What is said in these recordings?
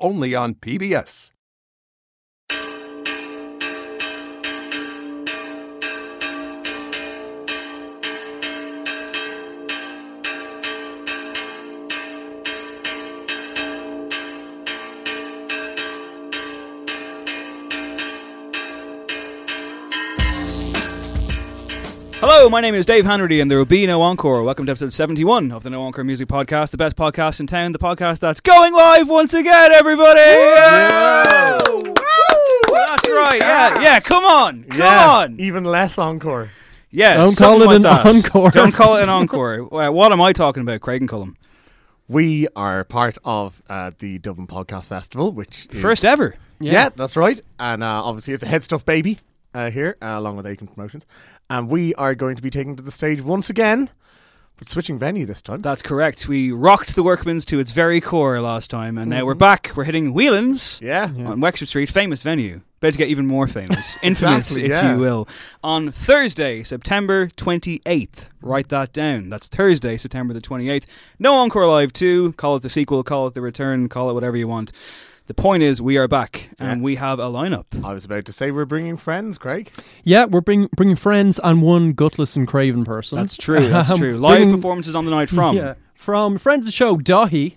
only on PBS. Hello, my name is Dave Hanratty, and there will be no encore. Welcome to episode 71 of the No Encore Music Podcast, the best podcast in town, the podcast that's going live once again, everybody! Yeah! Woo! That's right, yeah, yeah, come on, come Yeah, on! Even less encore. Yeah, Don't something call it like an that. encore. Don't call it an encore. Well, what am I talking about, Craig and Cullum? We are part of uh, the Dublin Podcast Festival, which is, First ever. Yeah. that's right. And uh, obviously, it's a head stuff baby uh, here, uh, along with Aiken Promotions. And we are going to be taking to the stage once again, but switching venue this time. That's correct. We rocked the Workman's to its very core last time, and now we're back. We're hitting Whelan's yeah. on Wexford Street, famous venue. About to get even more famous, infamous, Exactly, if yeah. you will, on Thursday, September 28th. Write that down. That's Thursday, September the 28th. No Encore Live 2. Call it the sequel, call it the return, call it whatever you want. The point is, we are back, and Yeah. we have a lineup. I was about to say we're bringing friends, Craig. Yeah, we're bring, bringing friends and one gutless and craven person. That's true. That's Um, true. Live bringing- performances on the night from. Yeah, from friend of the show, Daithí,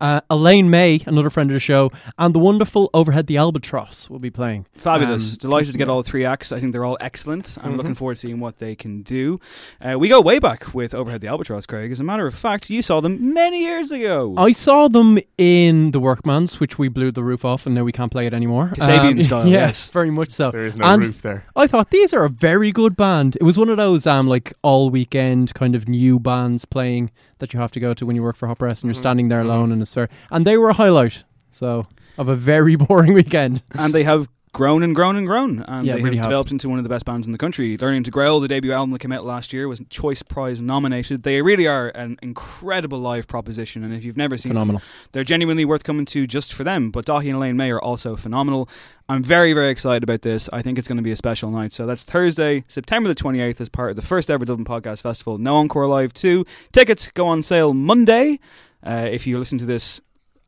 uh, Elaine Mai, another friend of the show, and the wonderful Overhead the Albatross will be playing. Fabulous. Um, Delighted to get all three acts. I think they're all excellent. I'm looking forward to seeing what they can do. Uh, we go way back with Overhead the Albatross, Craig. As a matter of fact, you saw them many years ago. I saw them in the Workman's, which we blew the roof off, and now we can't play it anymore. Kasabian style, yeah, yes. very much so. There is no And roof there. I thought these are a very good band. It was one of those um like all weekend kind of new bands playing that you have to go to when you work for Hot Press and you're mm-hmm. standing there mm-hmm. alone and it's fair. And they were a highlight. So of a very boring weekend. and they have grown and grown and grown, and Yeah, they really have have. developed into one of the best bands in the country. Learning to Growl, the debut album that came out last year, was Choice Prize nominated. They really are an incredible live proposition, and if you've never seen Phenomenal. them, they're genuinely worth coming to just for them. But Daithí and Elaine Mai are also phenomenal. I'm very, very excited about this. I think it's going to be a special night. So that's Thursday, September the 28th, as part of the first ever Dublin Podcast Festival. No Encore Live 2. Tickets go on sale Monday. Uh, if you listen to this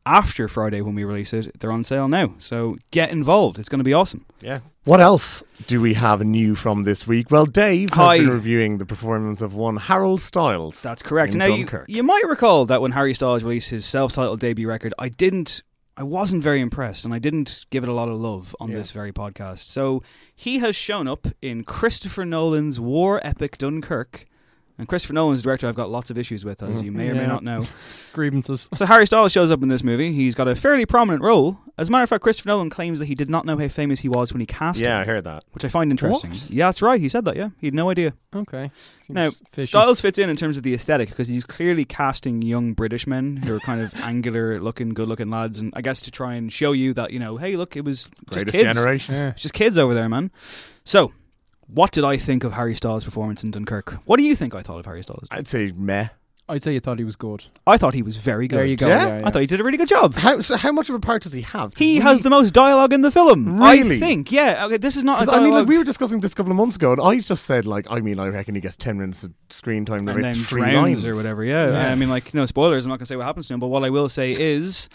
after Friday when we release it, they're on sale now. So get involved. It's going to be awesome. Yeah. What else do we have new from this week? Well, Dave has Hi. been reviewing the performance of one Harold Styles. That's correct. in now you, you might recall that when Harry Styles released his self-titled debut record, I didn't I wasn't very impressed and I didn't give it a lot of love on Yeah. this very podcast. So he has shown up in Christopher Nolan's war epic Dunkirk And Christopher Nolan's director I've got lots of issues with, as mm-hmm. you may or may Yeah. not know. Grievances. So Harry Styles shows up in this movie. He's got a fairly prominent role. As a matter of fact, Christopher Nolan claims that he did not know how famous he was when he cast Yeah, I heard that. which I find interesting. What? Yeah, that's right. He said that. Yeah, he had no idea. Okay. Seems Now, fishy. Styles fits in in terms of the aesthetic because he's clearly casting young British men who are kind of angular looking, good looking lads, and I guess to try and show you that you know, hey, look, it was just Greatest kids. generation. Yeah. It's just kids over there, man. So, what did I think of Harry Styles' performance in Dunkirk? What do you think I thought of Harry Styles? I'd say meh. I'd say you thought he was good. I thought he was very good. There you go. Yeah? Yeah, yeah. I thought he did a really good job. How so? How much of a part does he have? He we- has the most dialogue in the film. Really? I think. Yeah. Okay, this is not a 'cause. I mean, like, we were discussing this a couple of months ago, and I just said, like, I mean, I reckon he gets ten minutes of screen time, and about then three drowns lines or whatever. Yeah. Yeah. I mean, like, no spoilers. I'm not going to say what happens to him, but what I will say is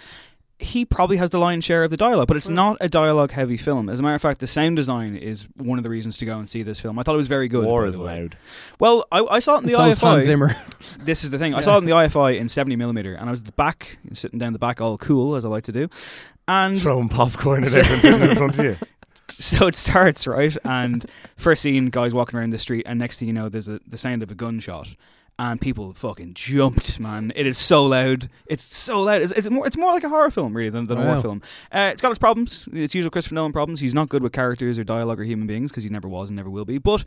he probably has the lion's share of the dialogue, but it's not a dialogue heavy film. As a matter of fact, the sound design is one of the reasons to go and see this film. I thought it was very good. War is loud. Well, I, I saw it in the And so is Hans IFI. Zimmer. This is the thing. I Yeah. saw it in the IFI in 70 millimeter, and I was at the back, sitting down the back, all cool as I like to do. And Throwing popcorn at everyone in front of you. so it starts right, and first scene, guys walking around the street, and next thing you know, there's a, the sound of a gunshot, and people fucking jumped, man. It is so loud. It's so loud. It's, it's more. It's more like a horror film, really, than, than a war Wow. film. Uh, it's got its problems. It's usual Christopher Nolan problems. He's not good with characters or dialogue or human beings because he never was and never will be. But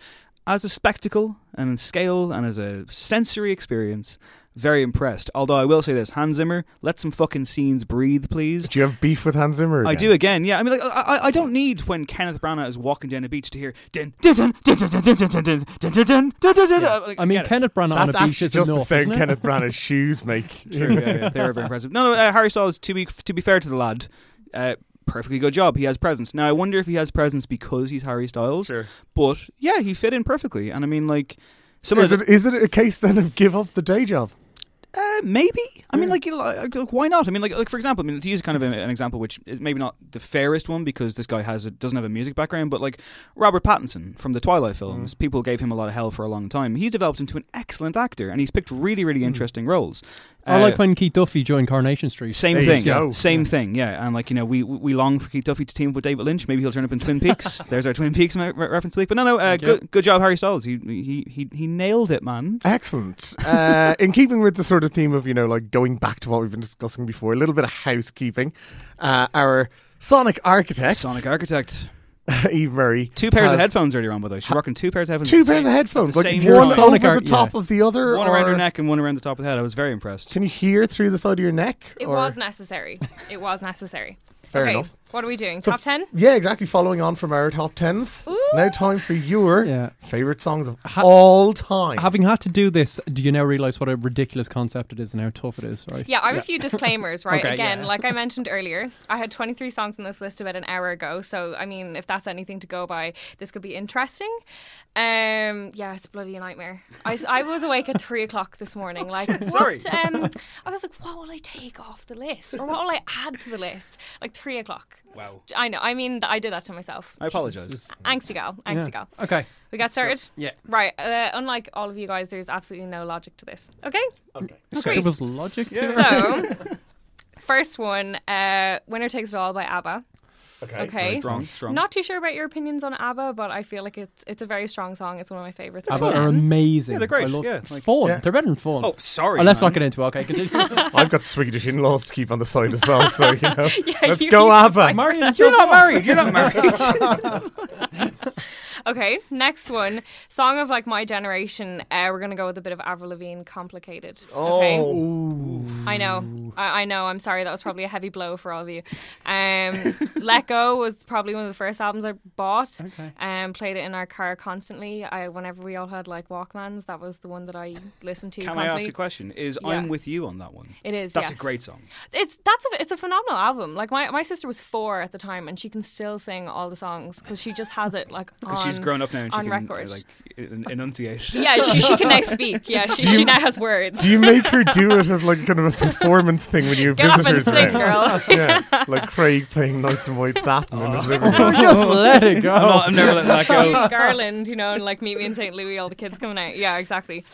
as a spectacle and in scale and as a sensory experience, very impressed. Although I will say this, Hans Zimmer, let some fucking scenes breathe, please. Do you have beef with Hans Zimmer? I do again, yeah. I mean, like, I, I- I don't need when Kenneth Branagh is walking down a beach to hear. Like, I mean. Kenneth Branagh on That's a beach is just the enough, sound? Kenneth Branagh's shoes make. True, yeah, yeah, they were very impressive. No, no, uh, Harry Styles. To be to be fair to the lad, uh, perfectly good job. He has presence. Now I wonder if he has presence because he's Harry Styles. Sure. But yeah, he fit in perfectly. And I mean, like some Is of the, it, is it a case then of give up the day job? Uh, maybe. I mean, like, you know, like, like, why not? I mean, like, like for example, I mean, to use kind of an, an example, which is maybe not the fairest one because this guy has a, doesn't have a music background, but like Robert Pattinson from the Twilight films, people gave him a lot of hell for a long time. He's developed into an excellent actor, and he's picked really, really interesting roles. I Uh, like when Keith Duffy joined Coronation Street. Same There thing, go. same thing, yeah. And like you know, we we long for Keith Duffy to team up with David Lynch. Maybe he'll turn up in Twin Peaks. There's our Twin Peaks me- re- reference leak. But no, no, uh, Thank you. good good job, Harry Styles. He he he he nailed it, man. Excellent. Uh, in keeping with the sort of theme of, you know, like going back to what we've been discussing before, a little bit of housekeeping. Uh, our Sonic architect, Sonic Architect. Eve Murray. Two pairs has of headphones earlier on, by the way. She's rocking two pairs of headphones. Two pairs same- of headphones. at the Like same one. Sonic over art- the top yeah. of the other. One around her neck and one around the top of the head. I was very impressed. Can you hear through the side of your neck? It or- was necessary. It was necessary. Fair okay, enough. What are we doing? So Top f- 10? Yeah, exactly. Following on from our top tens. It's now time for your Yeah. favorite songs of Ha- all time. Having had to do this, do you now realise what a ridiculous concept it is and how tough it is, right? Yeah, I have a few disclaimers, right? Okay, Again, yeah. like I mentioned earlier, I had 23 songs on this list about an hour ago. So, I mean, if that's anything to go by, this could be interesting. Um, yeah, it's bloody a nightmare. I was awake at three o'clock this morning. Like, Sorry. what? Um, I was like, what will I take off the list, or what will I add to the list? Like three o'clock. Wow. I know. I mean, I did that to myself. I apologise. Angsty gal. Angsty girl. Okay. We got started. Yeah. Right. Uh, unlike all of you guys, there's absolutely no logic to this. Okay. okay. Sweet. There was logic to it. So, first one, uh, "Winner Takes It All" by ABBA. Okay. Okay. Strong, strong. Not too sure about your opinions on ABBA, but I feel like it's it's a very strong song. It's one of my favorites. ABBA for are amazing. Yeah, they're great. I love Yeah, like- fun. Yeah. They're better than fun. Oh, sorry. Oh, let's man. not get into it. Okay, continue. I've got Swedish in-laws to keep on the side as well, so you know. Yeah, let's you- go, you- ABBA. Marion, You're not married. You're not married. Okay, next one, song of like my generation. Uh, we're gonna go with a bit of Avril Lavigne, "Complicated." Okay. Oh, I know. I, I know. I'm sorry. That was probably a heavy blow for all of you. Um, Let Go was probably one of the first albums I bought. Okay. Um, played it in our car constantly. I whenever we all had like Walkmans, that was the one that I listened to Can I constantly. ask a question? Is Yeah. I'm with you on that one? It is. That's yes. a great song. It's that's a it's a phenomenal album. Like my, my sister was four at the time, and she can still sing all the songs because she just has it like on she's grown up now and she on can uh, record. like en- enunciate. yeah, she, she can now speak. Yeah, she, she now has words. do you make her do it as like kind of a performance thing when you have Get up and visitors sing, around? girl. yeah, like Craig playing Nights and White Satin in his living Oh, room. just let it go. I'm, not, I'm never letting that go. Garland, you know, and like Meet Me in St. Louis, all the kids coming out. Yeah, exactly.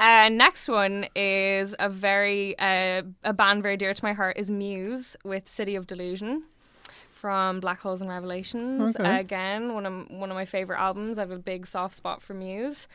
Uh, next one is a very uh, a band very dear to my heart is Muse with City of Delusion from Black Holes and Revelations. Okay. again, one of one of my favorite albums. I have a big soft spot for Muse.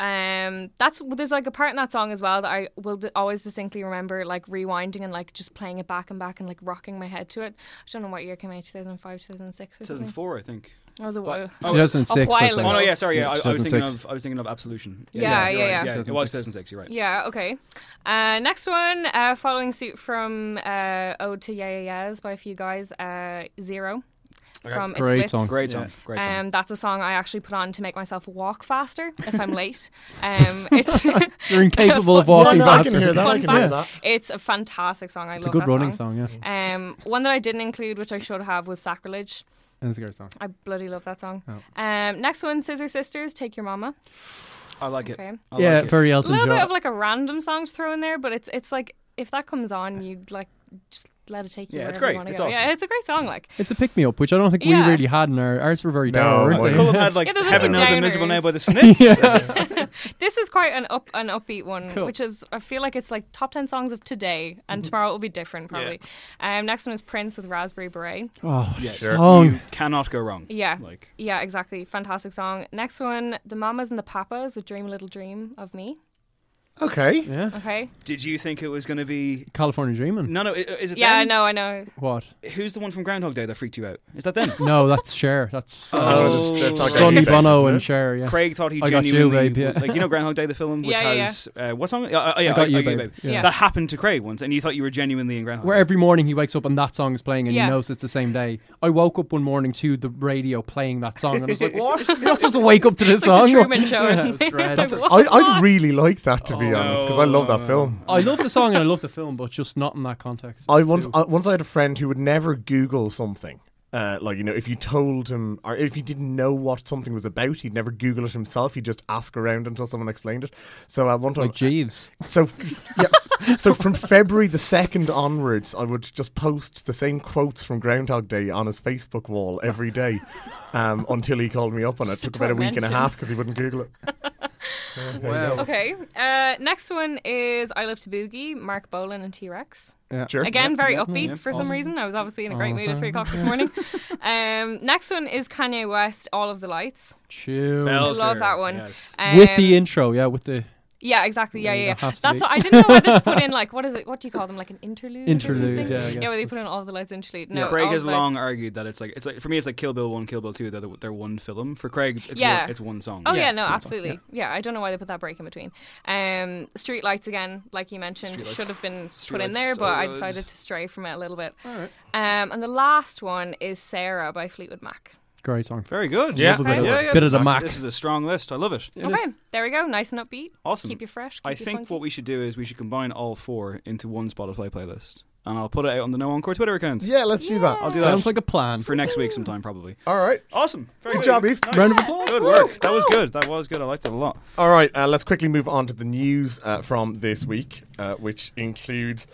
Um, that's there's like a part in that song as well that I will d- always distinctly remember, like rewinding and like just playing it back and back and like rocking my head to it. I don't know what year it came out, 2005, 2006, 2004, I think. That was a while. 2006 A while something. Oh no, yeah, sorry, yeah, I, I was thinking of I was thinking of Absolution. Yeah, you're yeah, right. yeah. it was 2006. You're right. Yeah, okay. Uh, next one, uh, following suit from uh, Ode to Yeah Yeah Yeahs by a few guys, uh, Zero. From Great Wits. song. Great song, great song. Um, that's a song I actually put on to make myself walk faster if I'm late. Um, it's You're incapable of Fun- walking no, I faster. can hear that. I can hear that. It's a fantastic song. I love it. It's a good that running song. song, yeah. Um, one that I didn't include, which I should have, was Sacrilege. And it's a great song. I bloody love that song. Oh. Um, next one, Scissor Sisters, Take Your Mama. I like it. Okay. I yeah, like it. very A little John. bit of like a random song to throw in there, but it's it's like if that comes on, you'd like just let it take you. Yeah, it's great. You It's go. awesome. Yeah, it's a great song. Like it's a pick me up, which I don't think Yeah. we really had in our ours were very No, down, mine- weren't Cool had like Yeah, Heaven nothing Knows Invisible downers. Now by the Smiths. this is quite an up an upbeat one, Cool. which is I feel like it's like top ten songs of today, and Mm-hmm. tomorrow it will be different probably. Um, next one is Prince with Raspberry Beret. Oh, Yes. song. You cannot go wrong. Yeah. Like Yeah, exactly. Fantastic song. Next one, The Mamas and the Papas with Dream a Little Dream of Me. Okay. Yeah. Okay. Did you think it was going to be? California Dreaming. No, no. i- Is it? Yeah, I them? know, I know. What? Who's the one from Groundhog Day that freaked you out? Is that them? No, that's Cher. That's uh, Oh, it's- it's not Sonny getting Bono and isn't it? Cher. Yeah. Craig thought he I got you, genuinely babe, yeah. like you know Groundhog Day the film, which Yeah, yeah, has Uh, what song? Uh, uh, yeah, I Got You, Babe. Yeah. Yeah. That happened to Craig once, and you thought you were genuinely in Groundhog. Where Day. every morning he wakes up and that song is playing and Yeah. he knows it's the same day. I woke up one morning to the radio playing that song and I was like, "What? You're not supposed to wake up to this Like the song." Truman Show or Yeah, it dread. Like, I, what? I'd really like that to be Oh, honest because I love that film. I love the song and I love the film, but just not in that context. I once I, once I had a friend who would never Google something. Uh, like you know, if you told him or if he didn't know what something was about, he'd never Google it himself. He'd just ask around until someone explained it. So I one time, like Jeeves. so yeah, so from February the second onwards, I would just post the same quotes from Groundhog Day on his Facebook wall every day, um, until he called me up on it. Just It took about a week and a half because he wouldn't Google it. Wow. Okay. Uh, next one is I Love to Boogie, Marc Bolan and T Rex. Yeah. Sure. Again, very upbeat yeah, for some reason. I was obviously in a great Oh, mood at three o'clock this morning. um, next one is Kanye West, All of the Lights. Tune. Belter, love that one. Yes. with Um, the intro, yeah, with the Yeah, exactly. Yeah, Yeah, yeah, yeah. That's what I didn't know whether to put in like what is it? What do you call them? Like an interlude? or Interlude, something? yeah, I guess where they put in all the lights interlude. No, Craig has long argued that it's like it's like for me it's like Kill Bill one, Kill Bill two. They're, they're one film. For Craig, it's Yeah. one, it's one song. Oh yeah, no, it's song. absolutely. Yeah. I don't know why they put that break in between. Um, street lights again, like you mentioned, Streetlights. should have been put in there, so but I decided to stray from it a little bit. Um, and the last one is Sarah by Fleetwood Mac. Great song. Very good. Yeah. Love a bit, of, yeah, yeah. bit this of the is- Mac. This is a strong list. I love it. okay, there we go. Nice and upbeat. Awesome. Keep you fresh. Keep I you think funky. what we should do is we should combine all four into one Spotify playlist, and I'll put it out on the No Encore Twitter account. Yeah, let's do that. I'll do that Sounds like a plan. for next week sometime probably. All right. Awesome. Very Good good, job, Eve. Nice. Round of applause. Good work. That was good. That was good. I liked it a lot. All right, uh, let's quickly move on to the news uh, from this week, uh, which includes,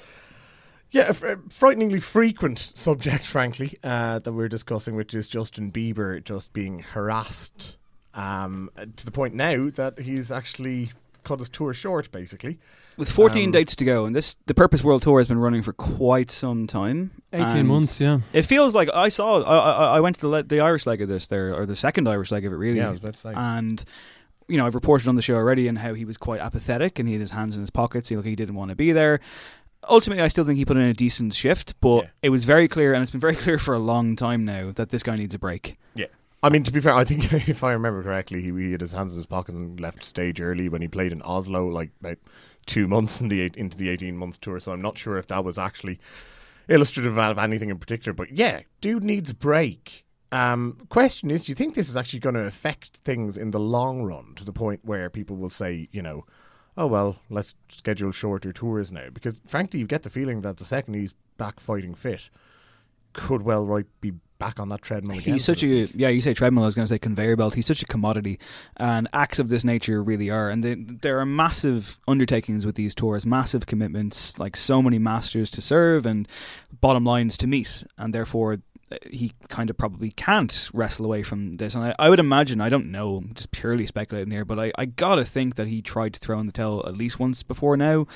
yeah, a frighteningly frequent subject, frankly, uh, that we're discussing, which is Justin Bieber just being harassed um, to the point now that he's actually cut his tour short, basically. With 14 Um, dates to go, and this the Purpose World Tour has been running for quite some time. 18 and months, yeah. It feels like I saw. I, I, I went to the le- the Irish leg of this there, or the second Irish leg of it, really. Yeah, I was about to say. And you know, I've reported on the show already and how he was quite apathetic and he had his hands in his pockets. He look, he didn't want to be there. Ultimately, I still think he put in a decent shift, but Yeah. it was very clear, and it's been very clear for a long time now that this guy needs a break. Yeah. I mean, to be fair, I think if I remember correctly, he, he had his hands in his pockets and left stage early when he played in Oslo, like about two months in the eight, into the eighteen month tour. So I'm not sure if that was actually illustrative of anything in particular. But yeah, dude needs a break. Um, question is, do you think this is actually going to affect things in the long run to the point where people will say, you know, oh well, let's schedule shorter tours now? Because frankly, you get the feeling that the second he's back fighting fit, could well right be back on that treadmill again. He's such a yeah. You say treadmill. I was going to say conveyor belt. He's such a commodity, and acts of this nature really are. And they, there are massive undertakings with these tours, massive commitments, like so many masters to serve and bottom lines to meet, and therefore Uh, he kind of probably can't wrestle away from this. And I, I would imagine, I don't know, I'm just purely speculating here, but I, I gotta think that he tried to throw in the towel at least once before now,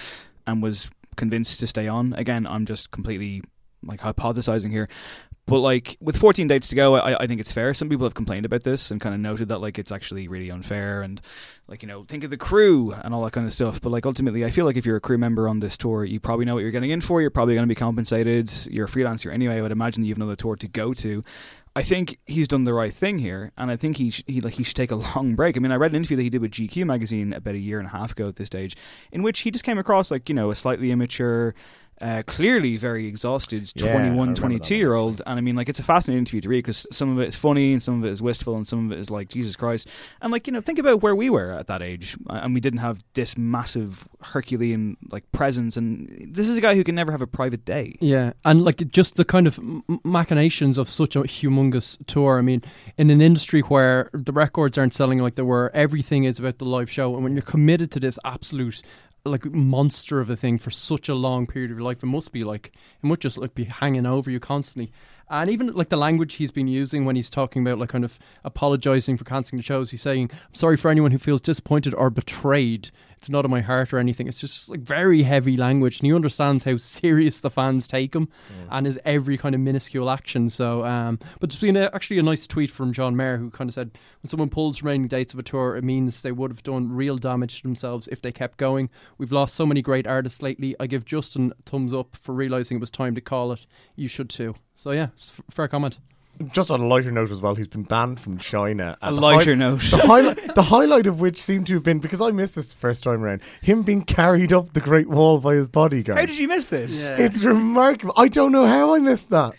and was convinced to stay on. Again, I'm just completely like hypothesizing here. But like with 14 dates to go, I, I think it's fair. Some people have complained about this and kind of noted that like it's actually really unfair and like you know think of the crew and all that kind of stuff. But like ultimately, I feel like if you're a crew member on this tour, you probably know what you're getting in for. You're probably going to be compensated. You're a freelancer anyway. I would imagine you have another tour to go to. I think he's done the right thing here, and I think he sh- he like he should take a long break. I mean, I read an interview that he did with GQ magazine about a year and a half ago at this stage, in which he just came across like you know a slightly immature. Uh, clearly very exhausted Yeah, I 21 remember that 22 year old and i mean like it's a fascinating interview to read because some of it is funny and some of it is wistful and some of it is like jesus christ. And like you know think about where we were at that age uh, and we didn't have this massive herculean like presence. And this is a guy who can never have a private day. Yeah, and like just the kind of machinations of such a humongous tour. I mean, in an industry where the records aren't selling like they were, everything is about the live show, and when you're committed to this absolute like monster of a thing for such a long period of your life, it must be like it must just like be hanging over you constantly. And even like the language he's been using when he's talking about like kind of apologizing for cancelling the shows, he's saying, "I'm sorry for anyone who feels disappointed or betrayed. It's not in my heart or anything. It's just like very heavy language, and he understands how serious the fans take him, and his every kind of minuscule action. So, um, but there's been a, actually a nice tweet from John Mayer who kind of said, when someone pulls remaining dates of a tour, it means they would have done real damage to themselves if they kept going. We've lost so many great artists lately. I give Justin a thumbs up for realizing it was time to call it. You should too. So yeah, it's f- fair comment. Just on a lighter note as well, he's been banned from China. a lighter hi- note The highlight, the highlight of which seemed to have been because I missed this the first time around. Him being carried up the Great Wall by his bodyguard. how did you miss this It's remarkable. I don't know how I missed that.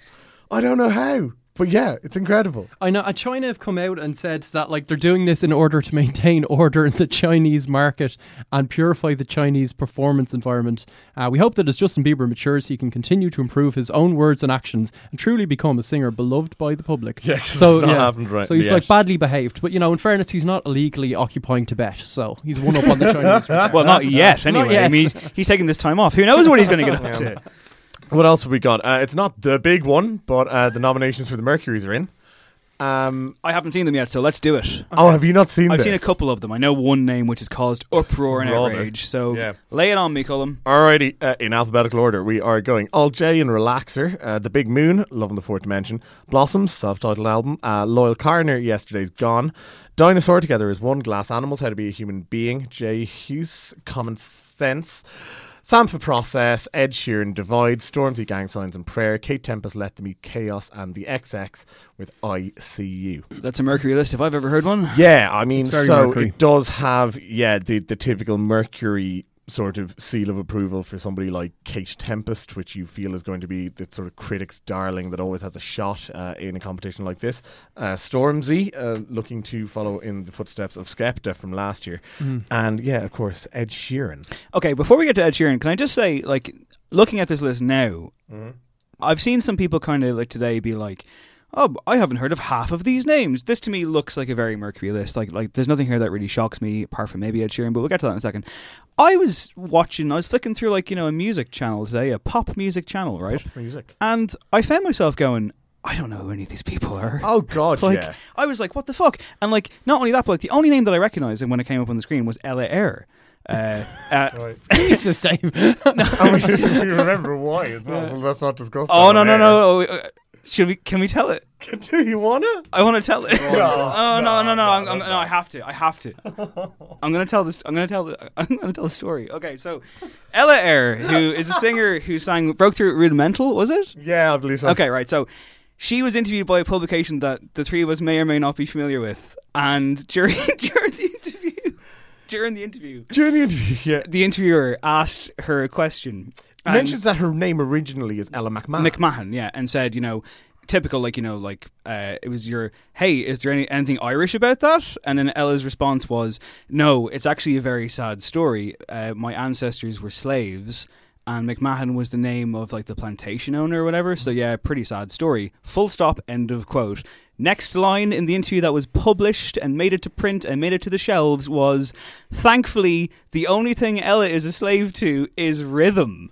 I don't know how, but yeah, it's incredible. I know. uh, China have come out and said that like they're doing this in order to maintain order in the Chinese market and purify the Chinese performance environment. Uh, we hope that as Justin Bieber matures, he can continue to improve his own words and actions and truly become a singer beloved by the public. Yeah, 'cause so it's not yeah, happened right so he's yet. like badly behaved, but you know, in fairness, he's not illegally occupying Tibet, so he's one up on the Chinese. well not yet Not anyway i mean he's, he's taking this time off who knows what he's going to get up to What else have we got? Uh, it's not the big one, but uh, the nominations for the Mercuries are in. Um, I haven't seen them yet, so let's do it. oh, have you not seen? I've this? seen a couple of them. I know one name which has caused uproar and Rather. outrage. So Yeah. lay it on me, Cullum. Alrighty, uh, in alphabetical order, we are going alt-J and Relaxer, uh, The Big Moon, Love in the Fourth Dimension, Blossoms, self-titled album, uh, Loyle Carner, Yesterday's Gone, Dinosaur Together is One, Glass Animals, How to Be a Human Being, J Hus, Common Sense, Sampha Process, Ed Sheeran, Divide, Stormzy, Gang Signs and Prayer, Kate Tempest, Let Them Eat Chaos, and The XX with I See You. That's a Mercury list if I've ever heard one. Yeah, I mean, so Mercury. it does have yeah the the typical Mercury sort of seal of approval for somebody like Kate Tempest, which you feel is going to be the sort of critics' darling that always has a shot uh, in a competition like this. Uh, Stormzy, uh, looking to follow in the footsteps of Skepta from last year, and yeah, of course, Ed Sheeran. Okay, before we get to Ed Sheeran, can I just say, like, looking at this list now, I've seen some people kind of like today be like, "Oh, I haven't heard of half of these names." This to me looks like a very Mercury list. Like, like there's nothing here that really shocks me apart from maybe Ed Sheeran, but we'll get to that in a second. I was watching, I was flicking through like you know a music channel today, a pop music channel, right? Music. And I found myself going, I don't know who any of these people are. Oh God, like yeah. I was like, what the fuck? And like, not only that, but like the only name that I recognized when it came up on the screen was Ella Eyre. Uh, uh, Jesus, Dave. and we still remember why as well. Well, let's not discuss. oh that no no air. no! Should we? Can we tell it? Do you wanna? I want to tell it. No, oh no no no! no, I'm, no, I'm, no. no, I have to. I have to. I'm gonna tell this. I'm gonna tell the. I'm gonna tell the story. Okay, so Ella Eyre, who is a singer who sang broke through Rudimental, was it? Yeah, I believe so. Okay, right. So she was interviewed by a publication that the three of us may or may not be familiar with, and during during the interview, during the interview, During the interview, yeah. the interviewer asked her a question. And- mentions that her name originally is Ella McMahon. McMahon, yeah, and said, you know, typical, like, you know, like, uh, it was your, hey, is there any, anything Irish about that? And then Ella's response was, no, it's actually a very sad story. Uh, my ancestors were slaves. And McMahon was the name of like the plantation owner or whatever. So yeah, pretty sad story. Full stop. End of quote. Next line in the interview that was published and made it to print and made it to the shelves was, "Thankfully, the only thing Ella is a slave to is rhythm."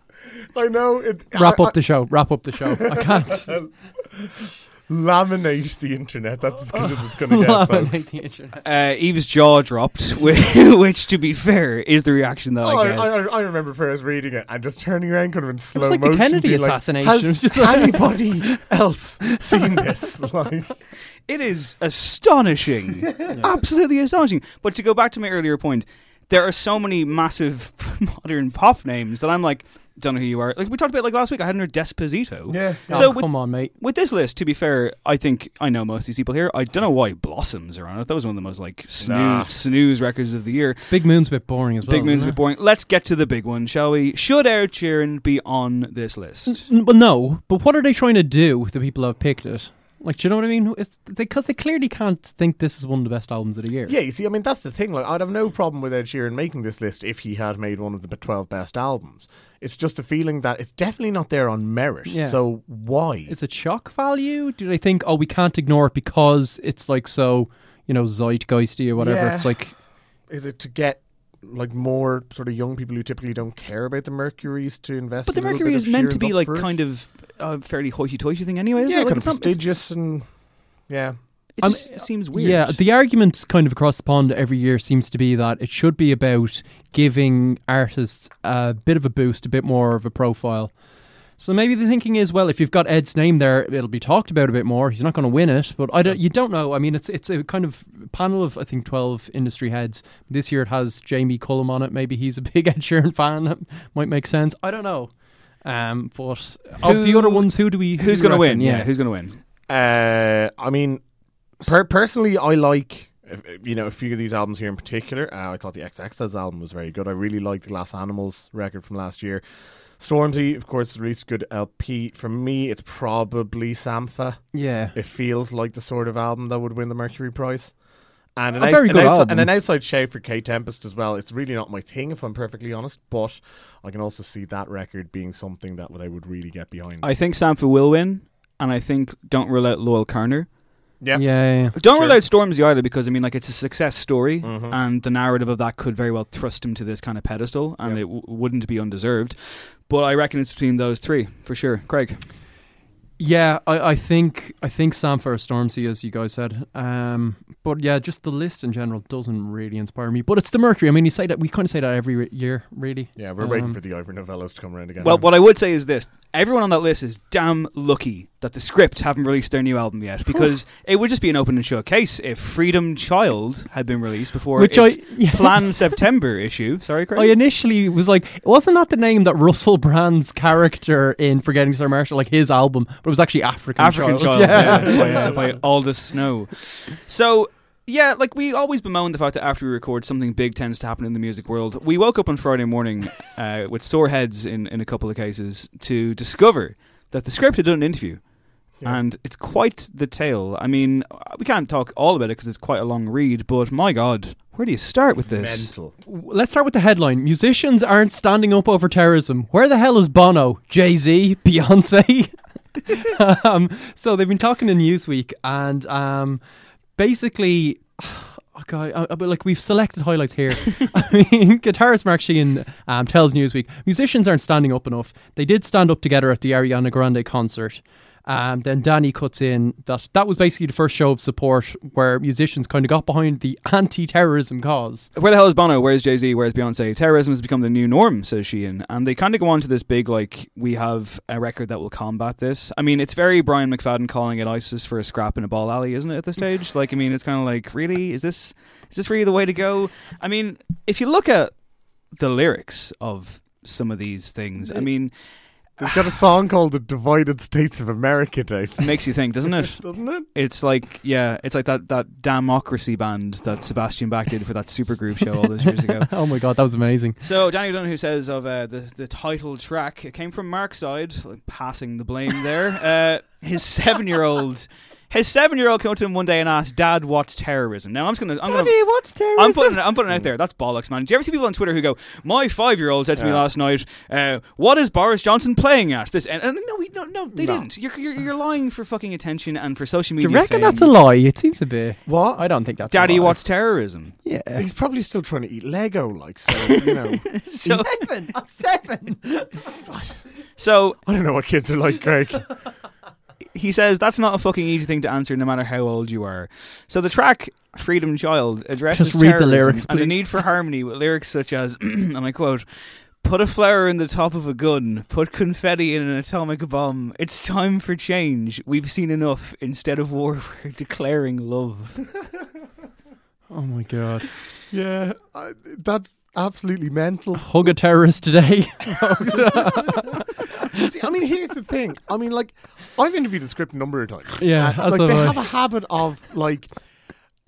I know. It, Wrap I- up the show. Wrap up the show. I can't. Laminate the internet. That's as good as it's going to get, folks. Laminate the internet. Uh, Eve's jaw dropped, which, which, to be fair, is the reaction that Oh, I I, get. I, I remember first reading it and just turning around kind of in slow was like the motion. Kennedy being like, assassination. Has anybody else seen this? Like, It is astonishing. Absolutely astonishing. But to go back to my earlier point, there are so many massive modern pop names that I'm like, don't know who you are. Like we talked about like last week, I hadn't heard Despacito. yeah. So oh, with- come on, mate. With this list, to be fair, I think I know most of these people here. I don't know why Blossoms are on it. That was one of the most like snooze, Nah. snooze records of the year. Big Moon's a bit boring as well. Big Moon's a bit boring. Let's get to the big one, shall we? Should Ed Sheeran be on this list? it? N- Well, no. But what are they trying to do? With the people who have picked it. Like, do you know what I mean? It's because they, clearly can't think this is one of the best albums of the year. Yeah, you see, I mean, that's the thing. Like, I'd have no problem with Ed Sheeran making this list if he had made one of the 12 best albums. It's just a feeling that it's definitely not there on merit. Yeah. So why? Is it shock value? Do they think, oh, we can't ignore it because it's like so, you know, zeitgeisty or whatever? Yeah. It's like, Is it to get like more sort of young people who typically don't care about the Mercury's to invest? But the Mercury is meant to be like kind of a fairly hoity-toity thing anyway. Isn't yeah, it? Like, kind it's of not- it's- prestigious and yeah. It I'm- just um, seems weird. yeah, the argument kind of across the pond every year seems to be that it should be about giving artists a bit of a boost, a bit more of a profile. So maybe the thinking is, well, if you've got Ed's name there, it'll be talked about a bit more. He's not going to win it, but I don't. You don't know. I mean, it's it's a kind of panel of I think twelve industry heads. This year it has Jamie Cullum on it. Maybe he's a big Ed Sheeran fan. That might make sense. I don't know. Um, but of the other ones, who do we? who Who's going to win? reckon? Yeah, who's going to win? Uh, I mean, per- personally, I like you know a few of these albums here in particular. Uh, I thought the XX's album was very good. I really liked the Glass Animals record from last year. Stormzy, of course, released a good LP. For me, it's probably Sampha. yeah. It feels like the sort of album that would win the Mercury Prize. And an, A very an good outside, album. and an outside shout for K Tempest as well. It's really not my thing, if I'm perfectly honest. But I can also see that record being something that I would really get behind. I think Sampha will win, and I think don't rule out Loyle Carner. yeah, Yeah, yeah. Don't Sure. rule out Stormzy either, because I mean, like it's a success story, Mhm. and the narrative of that could very well thrust him to this kind of pedestal, and Yep. it w- wouldn't be undeserved. But I reckon it's between those three for sure. Craig, Yeah, I, I think I think Sampha Stormzy, as you guys said. Um, but yeah, just the list in general doesn't really inspire me. But it's the Mercury. I mean, you say that we kind of say that every year, really. Yeah, we're waiting Um, for the Ivor Novellos to come around again. well, what I would say is this: everyone on that list is damn lucky that the Script haven't released their new album yet, because it would just be an open and shut case if Freedom Child had been released before Which its I yeah. planned September issue. Sorry, Craig. I initially was like, wasn't that the name that Russell Brand's character in Forgetting Sarah Marshall, like his album, but it was actually African, African Child, Yeah. yeah, by, uh, by Aldous Snow. So. Yeah, like we always bemoan the fact that after we record, something big tends to happen in the music world. We woke up on Friday morning uh, with sore heads in, in a couple of cases to discover that the script had done an interview. Yeah. And it's quite the tale. I mean, we can't talk all about it because it's quite a long read, but my God, where do you start with this? mental. Let's start with the headline. Musicians aren't standing up over terrorism. Where the hell is Bono? Jay Z? Beyonce? um, so they've been talking in Newsweek, and um, basically, oh God, I, I, but, like we've selected highlights here. I mean, guitarist Mark Sheehan um, tells Newsweek musicians aren't standing up enough. They did stand up together at the Ariana Grande concert. Um, then Danny cuts in that that was basically the first show of support where musicians kind of got behind the anti-terrorism cause. Where the hell is Bono? Where's Jay Z? Where's Beyonce? Terrorism has become the new norm, says Sheehan. And they kind of go on to this big, like, we have a record that will combat this. I mean, it's very Brian McFadden calling it ISIS for a scrap in a ball alley, isn't it, at this stage? Like, I mean, it's kind of like, really? Is this, is this really the way to go? I mean, if you look at the lyrics of some of these things, I mean, They've got a song called "The Divided States of America," Dave. it makes you think, doesn't it? Doesn't it? It's like, yeah, it's like that, that Democracy band that Sebastian Bach did for that supergroup show all those years ago. oh my god, that was amazing. So Danny O'Donoghue says of uh, the the title track, it came from Mark's side, like passing the blame there. Uh, his seven year old, his seven year old came up to him one day and asked, "Dad, what's terrorism?" Now I'm just gonna, I'm gonna. what's terrorism? I'm putting, it, I'm putting it out there. That's bollocks, man. Do you ever see people on Twitter who go, "My five year old said to me last night, uh, what is Boris Johnson playing at?" This and, and no, we, no, no, they No. didn't. You're, you're you're lying for fucking attention and for social Do media. you reckon fame. that's a lie? It seems to be. What? I don't think that's. Daddy, a lie. what's terrorism? Yeah. He's probably still trying to eat Lego, like so. You know, So, seven. At seven. so I don't know what kids are like, Greg. he says that's not a fucking easy thing to answer, no matter how old you are. So the track "Freedom Child" addresses Just read the lyrics, and the need for harmony with lyrics such as, and I quote. Put a flower in the top of a gun. Put confetti in an atomic bomb. It's time for change. We've seen enough. Instead of war, we're declaring love. Oh my god. Yeah, I, that's absolutely mental. Hug a terrorist today. See, I mean, here's the thing. I mean, like, I've interviewed the script a number of times. Yeah, uh, And, as like they have a habit of like,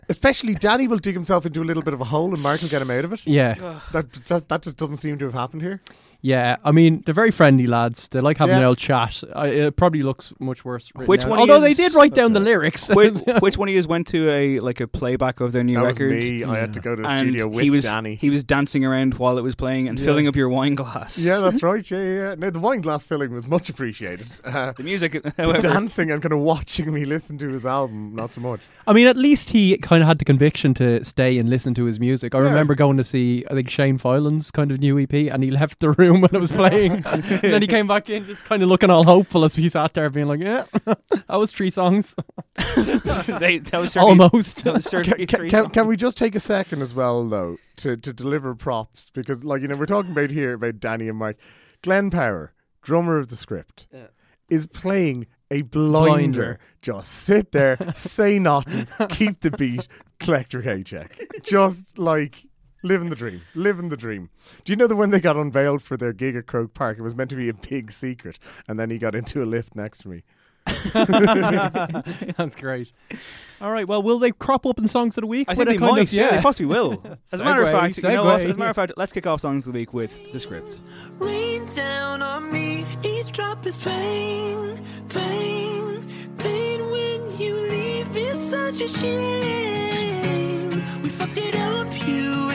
especially Danny will dig himself into a little bit of a hole, and Mark will get him out of it. yeah. That that, that just doesn't seem to have happened here. Yeah, I mean they're very friendly lads. They like having Yeah. an old chat. I, it probably looks much worse. Which one Although they did write down the lyrics. which, which one of you went to a like a playback of their new that record? was me. I had to go to the and studio with he was Danny. he was dancing around while it was playing and Yeah. filling up your wine glass. yeah, that's right. Yeah, yeah. yeah. No, the wine glass filling was much appreciated. Uh, the music. the dancing and kind of watching me listen to his album, not so much. I mean, at least he kind of had the conviction to stay and listen to his music. I Yeah. remember going to see, I think Shane Filan's kind of new EP, and he left the room when it was playing, and then he came back in, just kind of looking all hopeful as he sat there, being like, "Yeah, that was three songs, they, that was almost." That was Can, three can, can, can we just take a second as well, though, to, to deliver props? Because, like, you know, we're talking about here about Danny and Mike. Glenn Power, drummer of the script, is playing a blinder. Blinder. Just sit there, say nothing, keep the beat, collect your paycheck. Just like living the dream, living the dream. Do you know that when they got unveiled for their gig at Croke Park, it was meant to be a big secret, and then he got into a lift next to me. That's great. All right, well, will they crop up in songs of the week? I think they kind might. of- yeah. they possibly will. As a matter of Segue, fact, you know what? As a matter of fact, let's kick off songs of the week with the script. Rain down on me, each drop is pain, pain, pain when you leave. It's such a shame. We fucked it up, you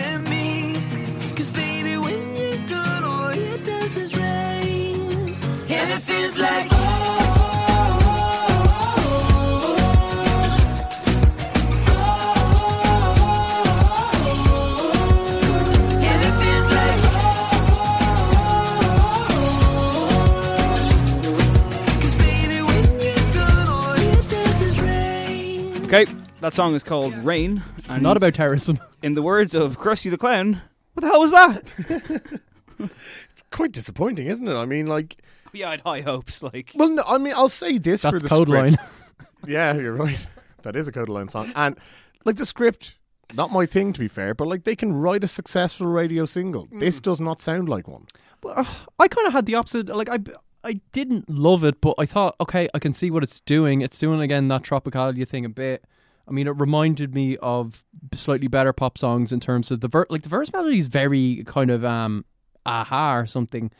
Okay, that song is called Rain. And Not about terrorism. in the words of Krusty the Clown, what the hell was that? It's quite disappointing, isn't it? I mean, like, yeah, I had high hopes. Like, well, no, I mean, I'll say this for That's the code script. line. Yeah, you're right. That is a code line song. And like the script, not my thing to be fair, but like they can write a successful radio single. This mm. does not sound like one. Well, I kind of had the opposite. Like I, I didn't love it, but I thought, okay, I can see what it's doing. It's doing again that tropicalia thing a bit. I mean, it reminded me of slightly better pop songs in terms of the ver- like the verse melody is very kind of um aha or something.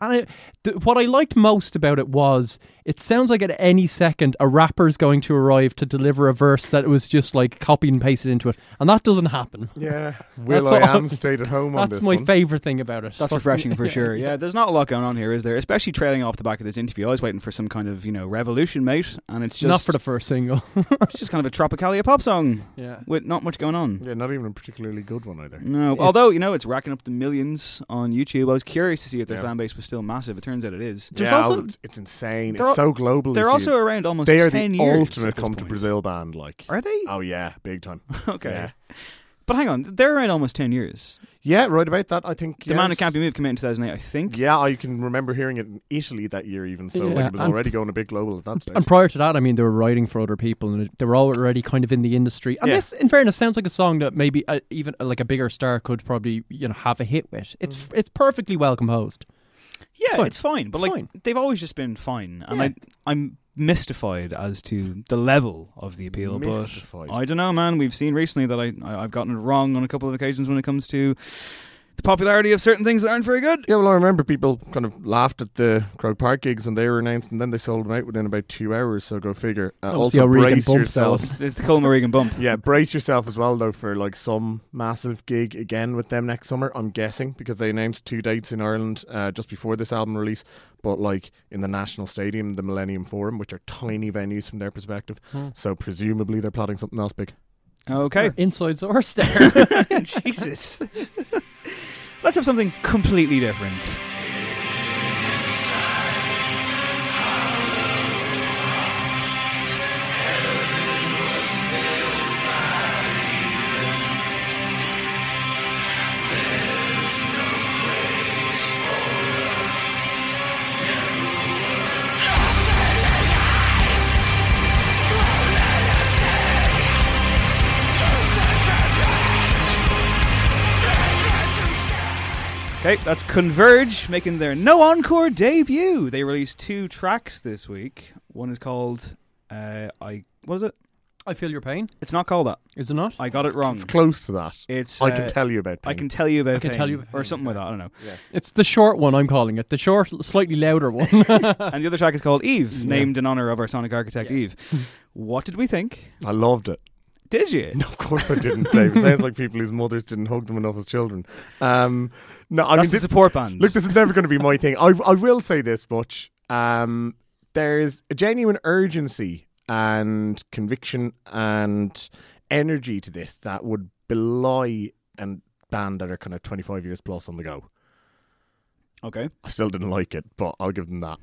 And I, th- what I liked most about it was it sounds like at any second a rapper's going to arrive to deliver a verse that was just like copied and pasted into it, and that doesn't happen. Yeah. Will That's what I am I'm- stayed at home on That's this my one. favorite thing about it. That's But- refreshing for sure. Yeah, there's not a lot going on here, is there? Especially trailing off the back of this interview. I was waiting for some kind of, you know, revolution, mate, and it's just Not for the first single. it's just kind of a tropicalia pop song yeah. with not much going on. Yeah, not even a particularly good one either. No, although you know it's racking up the millions on YouTube. I was curious to see if their Yeah. fan base was still massive. It turns out it is. There's yeah, also- it's, it's insane. It's al- so global. They're you also see. around almost they are ten the years. ultimate at this come to Brazil band. Like, Are they? oh yeah, big time. okay. Yeah. But hang on, they're around almost ten years. Yeah, right about that. I think The Man Who. Can't Be Moved came out in 2008, I think. Yeah, I can remember hearing it in Italy that year, even so. like, it was and- already going a big global at that stage. And prior to that, I mean, they were writing for other people, and they were already kind of in the industry. And Yeah. this, in fairness, sounds like a song that maybe uh, even uh, like a bigger star could probably you know have a hit with. It's Mm. it's perfectly well composed. Yeah, fine. it's fine. But It's like fine. they've always just been fine, and Yeah. I I'm mystified as to the level of the appeal. Mystified. But I don't know, man. We've seen recently that I, I I've gotten it wrong on a couple of occasions when it comes to the popularity of certain things that aren't very good. Yeah, well, I remember people kind of laughed at the Croke Park gigs when they were announced, and then they sold them out within about two hours. So go figure. Uh, That was the also, O'Regan brace yourself. it's it's the Colin Regan bump. Yeah, brace yourself as well though for like some massive gig again with them next summer. I'm guessing because they announced two dates in Ireland uh, just before this album release, but like in the National Stadium, the Millennium Forum, which are tiny venues from their perspective. Hmm. So presumably they're plotting something else big. Okay. Inside source there. Jesus. Let's have something completely different. Okay, that's Converge making their no encore debut. They released two tracks this week. One is called uh, I what is it? I feel your pain. It's not called that. Is it not? I got it wrong. It's close to that. It's I uh, can tell you about. Pain. I can tell you about I can pain, tell you about or pain, something like that. I don't know. It's the short one. I'm calling it the short, slightly louder one. And the other track is called Eve, named in honor of our sonic architect Eve. what did we think? I loved it. Did you? No, of course I didn't, Dave. It sounds like people whose mothers didn't hug them enough as children. Um, no, I That's mean, the support band. Look, this is never going to be my thing. I, I will say this much. Um, there's a genuine urgency and conviction and energy to this that would belie a band that are kind of 25 years plus on the go. okay. I still didn't like it, but I'll give them that.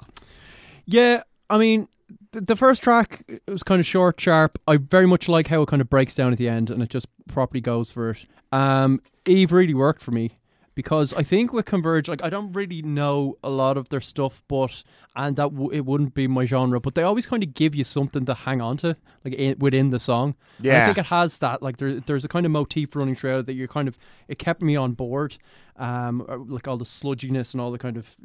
yeah, I mean, the, first track it was kind of short, sharp. I very much like how it kind of breaks down at the end and it just properly goes for it. Um, Eve really worked for me because I think with Converge, like I don't really know a lot of their stuff, but and that w- it wouldn't be my genre, but they always kind of give you something to hang on to, like in, within the song. And I think it has that. Like there, there's a kind of motif running throughout it that you're kind of. It kept me on board. Um, uh, like all the sludginess and all the kind of.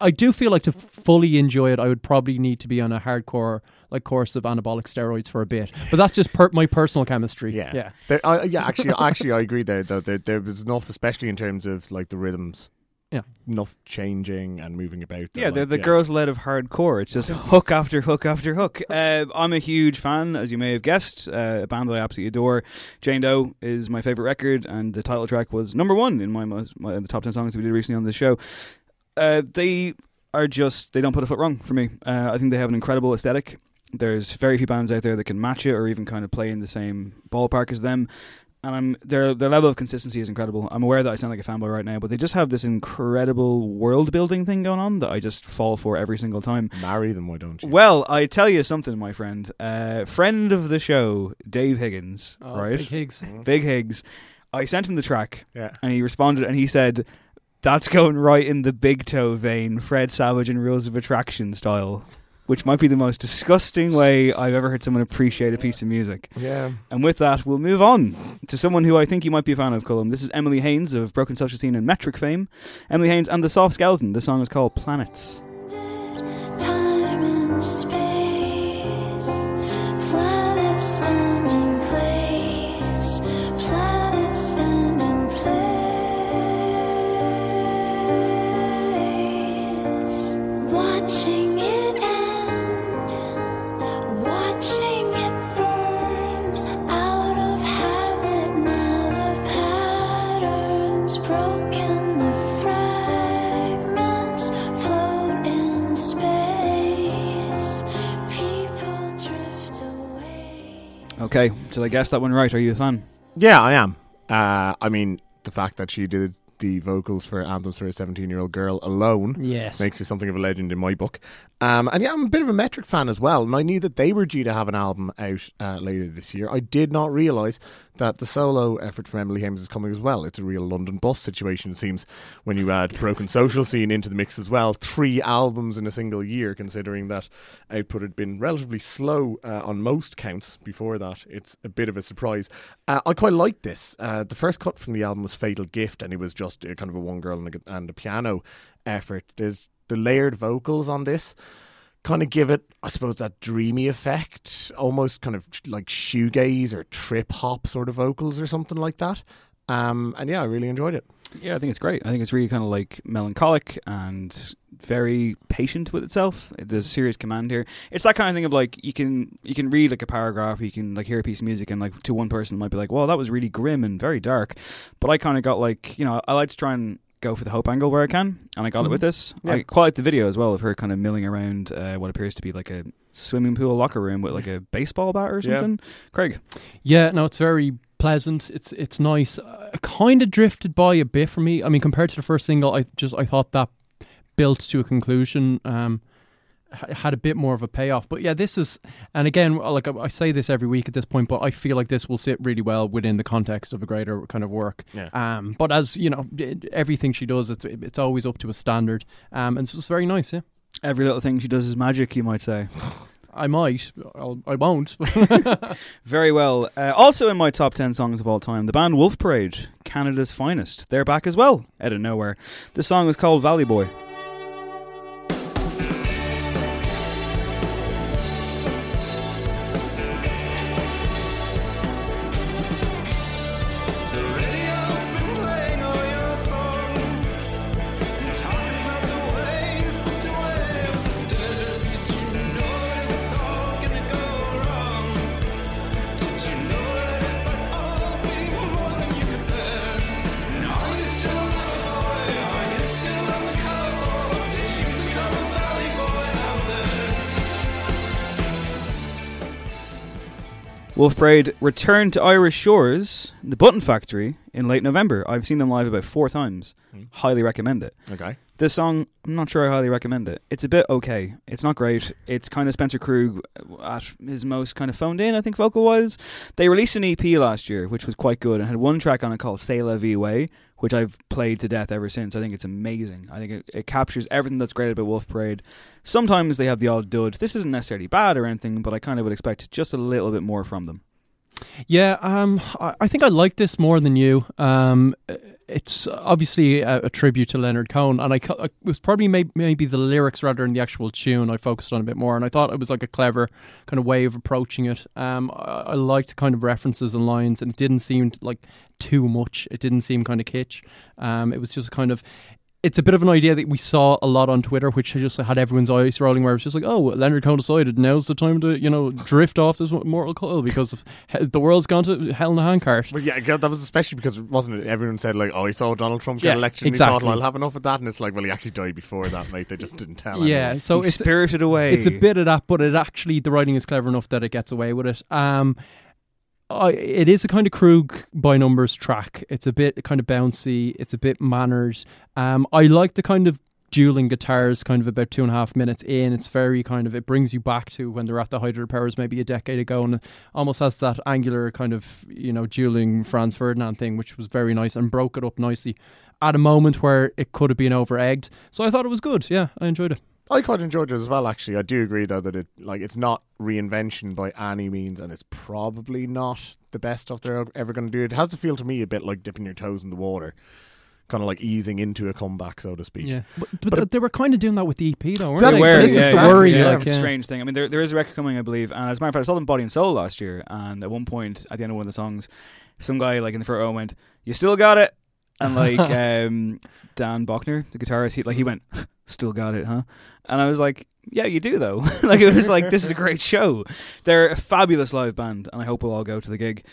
I do feel like to fully enjoy it, I would probably need to be on a hardcore like course of anabolic steroids for a bit. But that's just per- my personal chemistry. Yeah, yeah. There, I, yeah. Actually, actually, I agree there. Though there, there was enough, especially in terms of like the rhythms. Yeah. enough changing and moving about. that, Yeah, they're like, the yeah. girls led of hardcore. It's just hook after hook after hook. Uh, I'm a huge fan, as you may have guessed. Uh, a band that I absolutely adore. Jane Doe is my favorite record, and the title track was number one in my, most- my the top ten songs that we did recently on the show. Uh, they are just they don't put a foot wrong for me. Uh, I think they have an incredible aesthetic. There's very few bands out there that can match it or even kind of play in the same ballpark as them. And I'm their their level of consistency is incredible. I'm aware that I sound like a fanboy right now, but they just have this incredible world building thing going on that I just fall for every single time. Marry them, why don't you? Well, I tell you something, my friend. Uh, friend of the show, Dave Higgins, Oh, right? Big Higgs. Big Higgs. I sent him the track, Yeah. and he responded, and he said, "That's going right in the big toe vein, Fred Savage and Rules of Attraction style." Which might be the most disgusting way I've ever heard someone appreciate a piece of music. Yeah. And with that, we'll move on to someone who I think you might be a fan of, Cullum. This is Emily Haines of Broken Social Scene and Metric fame. Emily Haines and the Soft Skeleton. The song is called Planets. Okay, did I guess that one right? Are you a fan? Yeah, I am. Uh, I mean, the fact that she did the vocals for Anthems for a 17 year old girl alone Yes. makes you something of a legend in my book. Um, and yeah, I'm a bit of a Metric fan as well. And I knew that they were due to have an album out uh, later this year. I did not realise that the solo effort from Emily Haines is coming as well. It's a real London bus situation, it seems, when you add Broken Social Scene into the mix as well. Three albums in a single year, considering that output had been relatively slow uh, on most counts before that. It's a bit of a surprise. Uh, I quite like this. Uh, the first cut from the album was Fatal Gift, and it was just a kind of a one girl and a, and a piano effort. There's the layered vocals on this kind of give it, I suppose, that dreamy effect, almost kind of like shoegaze or trip hop sort of vocals or something like that. Um, and yeah, I really enjoyed it. Yeah, I think it's great. I think it's really kind of like melancholic and very patient with itself. There's a serious command here. It's that kind of thing of like you can you can read like a paragraph, you can like hear a piece of music, and like to one person might be like, "Well, that was really grim and very dark," but I kind of got like you know I like to try and go for the hope angle where I can, and I got it with this. Yeah. I quite like the video as well of her kind of milling around uh, what appears to be like a swimming pool locker room with like a baseball bat or Yeah. something. Craig, Yeah, no, it's very pleasant. It's it's nice. Uh, kind of drifted by a bit for me. I mean, compared to the first single, I just I thought that built to a conclusion. Um, had a bit more of a payoff, but yeah, this is. And again, like I I say this every week at this point, but I feel like this will sit really well within the context of a greater kind of work. Yeah. Um, but as you know, everything she does, it's it's always up to a standard. Um, and so it's very nice. Yeah, every little thing she does is magic, you might say. I might, I'll, I won't. Very well. Uh, also in my top 10 songs of all time, the band Wolf Parade Canada's finest. They're back as well, out of nowhere. The song is called Valley Boy. Wolf Parade returned to Irish shores, the Button Factory, in late November. I've seen them live about four times. Hmm. Highly recommend it. Okay. This song, I'm not sure I highly recommend it. It's a bit okay. It's not great. It's kind of Spencer Krug at his most kind of phoned in, I think, vocal wise. They released an EP last year, which was quite good, and had one track on it called C'est la vie way, which I've played to death ever since. I think it's amazing. I think it, it captures everything that's great about Wolf Parade. Sometimes they have the odd dud. This isn't necessarily bad or anything, but I kind of would expect just a little bit more from them. Yeah, um, I, I think I like this more than you. Um, it's obviously a, a tribute to Leonard Cohen, and I, it was probably may, maybe the lyrics rather than the actual tune I focused on a bit more, and I thought it was like a clever kind of way of approaching it. Um, I, I liked kind of references and lines, and it didn't seem like too much. It didn't seem kind of kitsch. Um, it was just kind of it's a bit of an idea that we saw a lot on Twitter, which just had everyone's eyes rolling, where it was just like, "Oh, Leonard Cohen decided now's the time to, you know, drift off this mortal coil because of he- the world's gone to hell in a handcart." But yeah, that was especially because wasn't it? Everyone said like, "Oh, he saw Donald Trump get Yeah, elected, exactly. and he thought, I'll have enough of that." And it's like, well, he actually died before that, mate. They just didn't tell. Him. Yeah, anyone. so He's it's spirited away. it's a bit of that, but it actually the writing is clever enough that it gets away with it. Um, I, it is a kind of Krug by numbers track. It's a bit kind of bouncy. It's a bit mannered. Um, I like the kind of dueling guitars kind of about two and a half minutes in. It's very kind of it brings you back to when they're at the height of their powers maybe a decade ago and almost has that angular kind of, you know, dueling Franz Ferdinand thing, which was very nice and broke it up nicely at a moment where it could have been over egged. So I thought it was good. Yeah, I enjoyed it. I quite enjoyed it as well. Actually, I do agree though that it like it's not reinvention by any means, and it's probably not the best stuff they're ever going to do. It has to feel to me a bit like dipping your toes in the water, kind of like easing into a comeback, so to speak. Yeah. But, but, But th- they were kind of doing that with the EP though, weren't they? They So this yeah, is the worry. yeah, like, a yeah. strange thing. I mean, there there is a record coming, I believe, and as a matter of fact, I saw them Body and Soul last year, and at one point at the end of one of the songs, some guy like in the front row went, "You still got it," and like um, Dan Boeckner, the guitarist, he like he went, "Still got it, huh?" And I was like, "Yeah, you do though." like it was like this is a great show. They're a fabulous live band, and I hope we'll all go to the gig.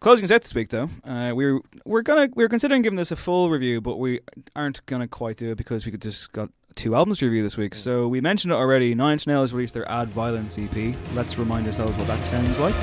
Closing us out this week, though, uh, we're we're gonna we're considering giving this a full review, but we aren't gonna quite do it because we could just got two albums to review this week. So we mentioned it already. Nine Inch Nails released their Add Violence EP. Let's remind ourselves what that sounds like.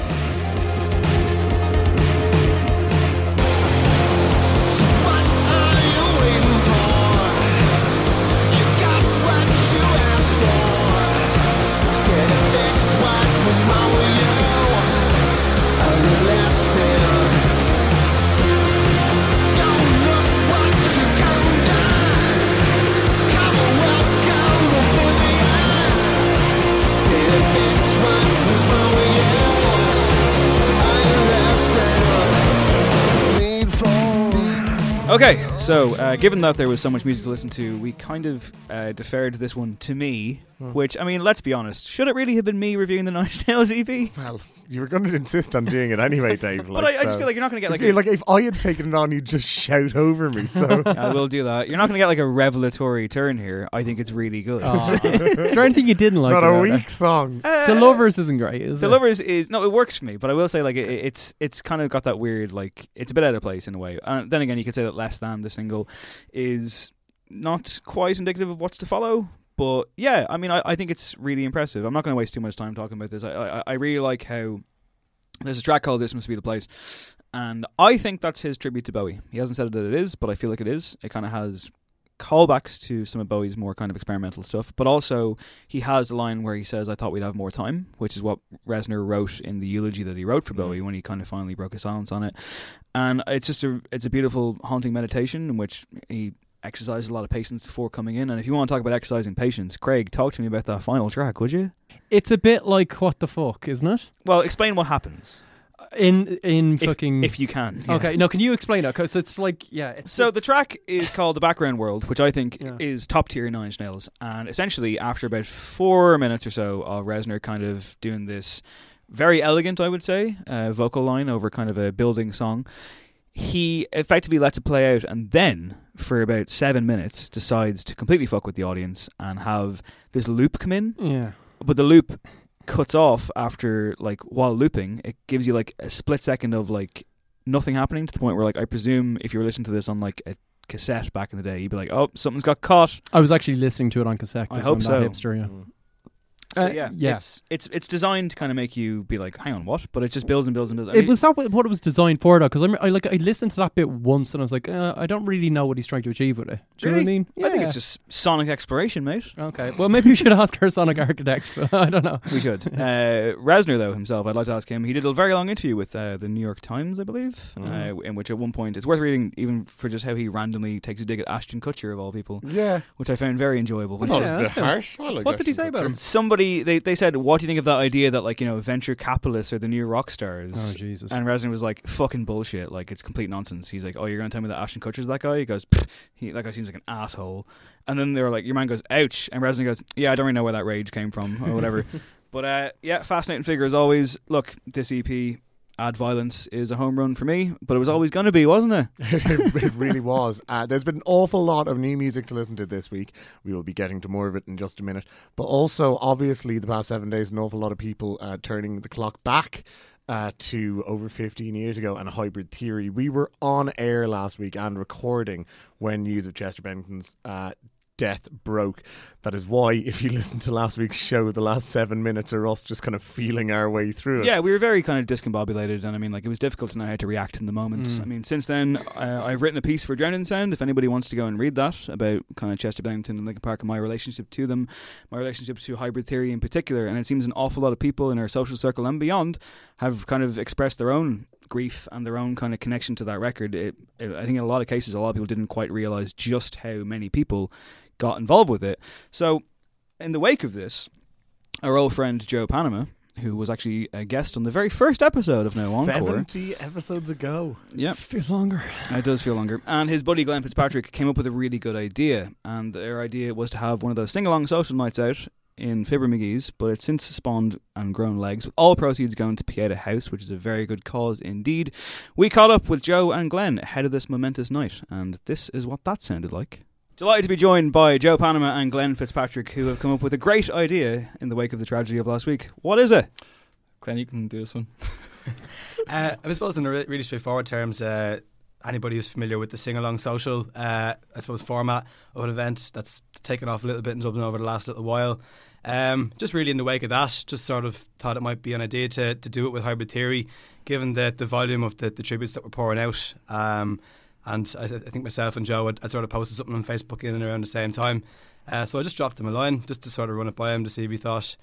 So uh, given that there was so much music to listen to, we kind of uh, deferred this one to me. Hmm. Which I mean, let's be honest, should it really have been me reviewing the Nine Inch Nails EP? Well, you were going to insist on doing it anyway, Dave. But like, I, I just feel like you're not going to get like a, like if I had taken it on, you'd just shout over me. So I will do that. You're not going to get like a revelatory turn here. I think it's really good. Aw. is there anything you didn't like? not a about it? weak song. Uh, the Lovers isn't great, is The it? Lovers is no, it works for me, but I will say like it, it's it's kind of got that weird like it's a bit out of place in a way. And then again, you could say that less than the single is not quite indicative of what's to follow. But yeah, I mean, I, I think it's really impressive. I'm not going to waste too much time talking about this. I, I I really like how there's a track called "This Must Be the Place," and I think that's his tribute to Bowie. He hasn't said that it is, but I feel like it is. It kind of has callbacks to some of Bowie's more kind of experimental stuff, but also he has the line where he says, "I thought we'd have more time," which is what Reznor wrote in the eulogy that he wrote for mm. Bowie when he kind of finally broke his silence on it. And it's just a it's a beautiful haunting meditation in which he exercises a lot of patience before coming in. And if you want to talk about exercising patience, Craig, talk to me about that final track, would you? It's a bit like what the fuck, isn't it? Well, explain what happens. in in If, fucking. if you can. yeah. okay, no, can you explain it Because it's like, yeah. It's, So the track is called "The Background World," which I think Yeah. is top tier Nine Inch Nails. And essentially, after about four minutes or so of Reznor kind of doing this very elegant, I would say, uh, vocal line over kind of a building song, he effectively lets it play out, and then for about seven minutes decides to completely fuck with the audience and have this loop come in. yeah. But the loop cuts off after like while looping. It gives you like a split second of like nothing happening to the point where like I presume if you were listening to this on like a cassette back in the day, you'd be like, oh, something's got caught. I was actually listening to it on cassette. I 'cause hope I'm so. Hipster, yeah. Mm. So Uh, yeah, yeah. it's it's it's designed to kind of make you be like, hang on, what? But it just builds and builds and builds. I It mean, was that what what it was designed for though? Because I like I listened to that bit once and I was like, uh, I don't really know what he's trying to achieve with it. Do you know what I Really? mean? I think it's just sonic exploration, mate. okay. Well, maybe we should ask our sonic architect. But I don't know. We should. uh, Reznor, though, himself, I'd like to ask him. He did a very long interview with uh, the New York Times, I believe, uh, in which at one point it's worth reading, even for just how he randomly takes a dig at Ashton Kutcher, of all people, Yeah. which I found very enjoyable. Which Yeah, was a bit harsh. I like What did he say Ashton about him? Somebody they, they said, "What do you think of that idea that like you know venture capitalists are the new rock stars?" Oh Jesus. And Reznor was like, "Fucking bullshit! Like it's complete nonsense." He's like, "Oh, you're gonna tell me that Ashton Kutcher's that guy?" He goes, "He that guy seems like an asshole." And then they were like, "Your man goes, ouch!" And Reznor goes, "Yeah, I don't really know where that rage came from or whatever." but uh, yeah, fascinating figure as always. Look, this EP. Add violence is a home run for me, but it was always going to be, wasn't it? it really was. Uh, there's been an awful lot of new music to listen to this week. We will be getting to more of it in just a minute. But also, obviously, the past seven days, an awful lot of people uh, turning the clock back. Uh, to over 15 years ago and hybrid theory. We were on air last week and recording when news of Chester Bennington's uh, death broke. That is why, if you listen to last week's show, the last seven minutes are us just kind of feeling our way through it. Yeah, we were very kind of discombobulated, and I mean, like, it was difficult to know how to react in the moment. Mm. I mean, since then, uh, I've written a piece for Drowned in Sound. If anybody wants to go and read that about kind of Chester Bennington and Linkin Park and my relationship to them, my relationship to hybrid theory in particular, and it seems an awful lot of people in our social circle and beyond have kind of expressed their own grief and their own kind of connection to that record. It, it, I think in a lot of cases, a lot of people didn't quite realize just how many people got involved with it. So, in the wake of this, our old friend Joe Panama, who was actually a guest on the very first episode of No Encore. 70 episodes ago. Yep, feels longer. it does feel longer. And his buddy Glenn Fitzpatrick came up with a really good idea. And their idea was to have one of those sing along social nights out in Fibber McGee's, but it's since spawned and grown legs. With all proceeds going to Pieta House, which is a very good cause indeed. We caught up with Joe and Glenn ahead of this momentous night, and this is what that sounded like. Delighted to be joined by Joe Panama and Glenn Fitzpatrick, who have come up with a great idea in the wake of the tragedy of last week. What is it? Glenn, you can do this one. uh, I suppose in a really straightforward terms, uh, anybody who's familiar with the sing along social, uh, I suppose format of an event that's taken off a little bit in Dublin over the last little while. Um, just really in the wake of that, just sort of thought it might be an idea to, to do it with hybrid theory, given the the volume of the, the tributes that we're pouring out. Um, and I, I think myself and Joe had, had sort of posted something on Facebook in and around the same time. Uh, so I just dropped him a line just to sort of run it by him to see if he thought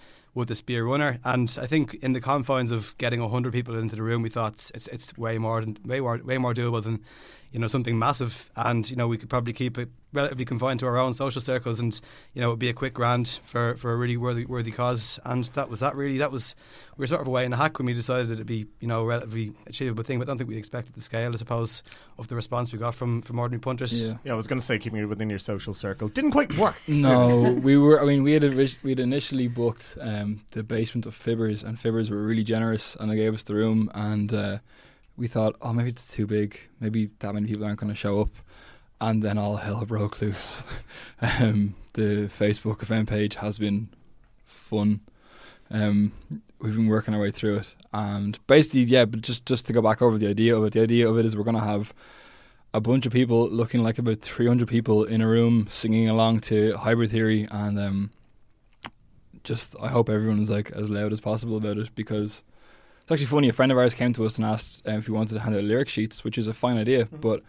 this be a runner. And I think in the confines of getting hundred people into the room, we thought it's it's way more than way more way more doable than you know something massive. And you know we could probably keep it relatively confined to our own social circles, and you know it'd be a quick grant for, for a really worthy worthy cause. And that was that really that was we were sort of away in the hack when we decided it'd be you know a relatively achievable thing. But I don't think we expected the scale, I suppose, of the response we got from from ordinary punters. Yeah, yeah I was going to say keeping it within your social circle didn't quite work. No, we were. I mean, we had we had initially booked um, the basement of Fibbers, and Fibbers were really generous, and they gave us the room. And uh, we thought, oh, maybe it's too big. Maybe that many people aren't going to show up. And then all hell broke loose. um, the Facebook event page has been fun. Um, we've been working our way through it, and basically, yeah. But just just to go back over the idea of it, the idea of it is we're going to have a bunch of people looking like about 300 people in a room singing along to Hybrid Theory and um, just I hope everyone's like as loud as possible about it because it's actually funny a friend of ours came to us and asked uh, if we wanted to hand out lyric sheets which is a fine idea but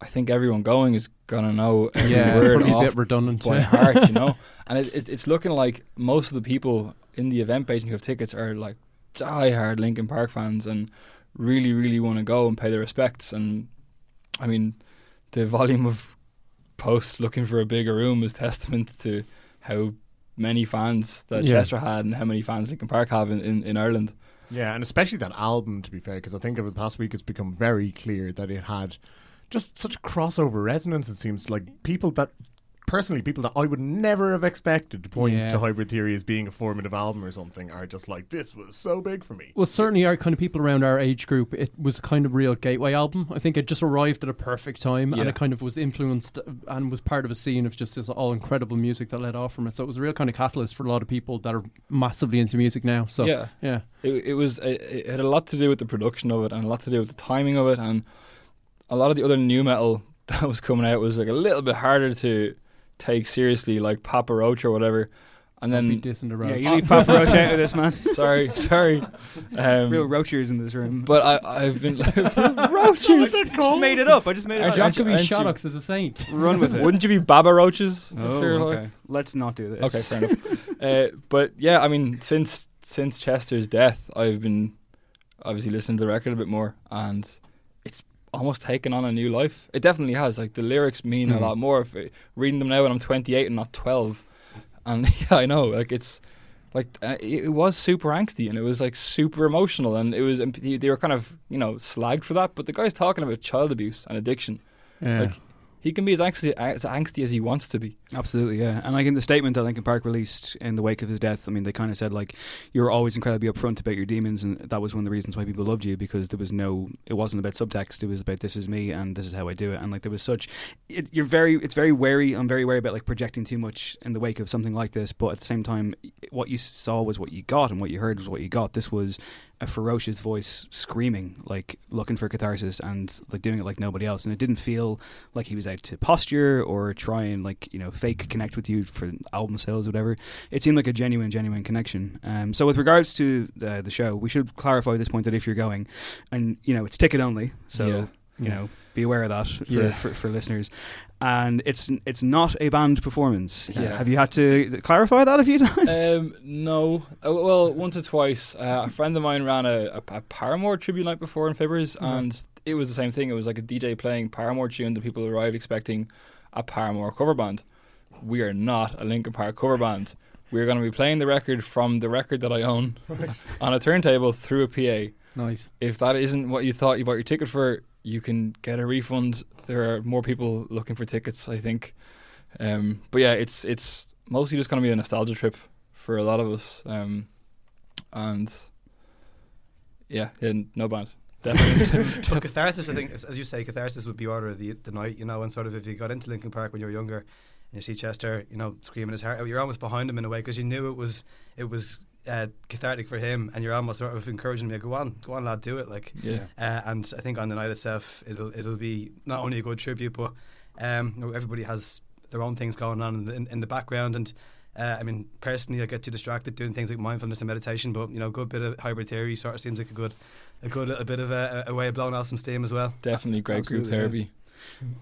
I think everyone going is gonna know every Yeah, word probably a bit redundant. by heart you know and it, it, it's looking like most of the people in the event page who have tickets are like die-hard Linkin Park fans and really really want to go and pay their respects and I mean, the volume of posts looking for a bigger room is testament to how many fans that Yeah. Chester had and how many fans Linkin Park have in, in, in Ireland. Yeah, and especially that album, to be fair, because I think over the past week it's become very clear that it had just such crossover resonance. It seems like people that, personally, people that I would never have expected to point Yeah. to Hybrid Theory as being a formative album or something are just like, this was so big for me. Well, certainly our kind of people around our age group, it was a kind of real gateway album. I think it just arrived at a perfect time, and it kind of was influenced and was part of a scene of just this all incredible music that led off from it. So it was a real kind of catalyst for a lot of people that are massively into music now. So Yeah. yeah, It, it was it, it had a lot to do with the production of it and a lot to do with the timing of it and a lot of the other new metal that was coming out was like a little bit harder to take seriously, like Papa Roach or whatever. And be then dissing the Yeah, you leave Papa Roach out of this, man. sorry, sorry. Um, Real roachers in this room. but I, I've been roaches. just made it up. I just made it Aren't up. you- Jacoby aren't you- Shaddix is a saint. Run with it. Wouldn't you be Baba Roaches? Oh, Sir, like- okay. Let's not do this. Okay, fair enough. uh, but yeah, I mean, since since Chester's death, I've been obviously listening to the record a bit more, and it's almost taken on a new life. It definitely has. Like the lyrics mean a Hmm. lot more. If reading them now when I'm 28 and not 12, and yeah, I know. Like it's like uh, it, it was super angsty and it was like super emotional, and it was and they they were kind of you know slagged for that. But the guy's talking about child abuse and addiction. Yeah. Like he can be as angsty as angsty as he wants to be. Absolutely, yeah. And like in the statement that Linkin Park released in the wake of his death, I mean, they kind of said like you were always incredibly upfront about your demons, and that was one of the reasons why people loved you because there was no, it wasn't about subtext. It was about this is me and this is how I do it, and like there was such, it, you're very, it's very wary. I'm very wary about like projecting too much in the wake of something like this, but at the same time, what you saw was what you got, and what you heard was what you got. This was a ferocious voice screaming, like looking for catharsis and like doing it like nobody else, and it didn't feel like he was out to posture or try and like you know fake connect with you for album sales or whatever. It seemed like a genuine, genuine connection. Um, so with regards to the, the show, we should clarify this point that if you're going, and you know it's ticket only, so Yeah. you know be aware of that for, Yeah. for, for listeners. And it's it's not a band performance. Uh, Yeah. have you had to clarify that a few times? Um, no. Uh, well, once or twice. Uh, a friend of mine ran a, a, a Paramore tribute night before in Fibbers, and it was the same thing. It was like a DJ playing Paramore tunes, and people arrived expecting a Paramore cover band. We are not a Linkin Park cover band. We're going to be playing the record from the record that I own on a turntable through a PA. nice. If that isn't what you thought you bought your ticket for, you can get a refund. There are more people looking for tickets, I think. Um, but yeah, it's it's mostly just going to be a nostalgia trip for a lot of us. Um, and yeah, yeah, no band. Definitely. But catharsis, I think, as you say, catharsis would be order of the, the night, you know, and sort of if you got into Linkin Park when you were younger and you see Chester, you know, screaming his heart out, you're almost behind him in a way because you knew it was it was uh, cathartic for him, and you're almost sort of encouraging me, go on, go on, lad, do it, like. yeah. Uh, and I think on the night itself, it'll it'll be not only a good tribute, but um, you know, everybody has their own things going on in, in, in the background. And uh, I mean, personally, I get too distracted doing things like mindfulness and meditation. But you know, a good bit of hybrid theory sort of seems like a good a good little bit of a, a way of blowing off some steam as well. Definitely great Absolutely, group therapy.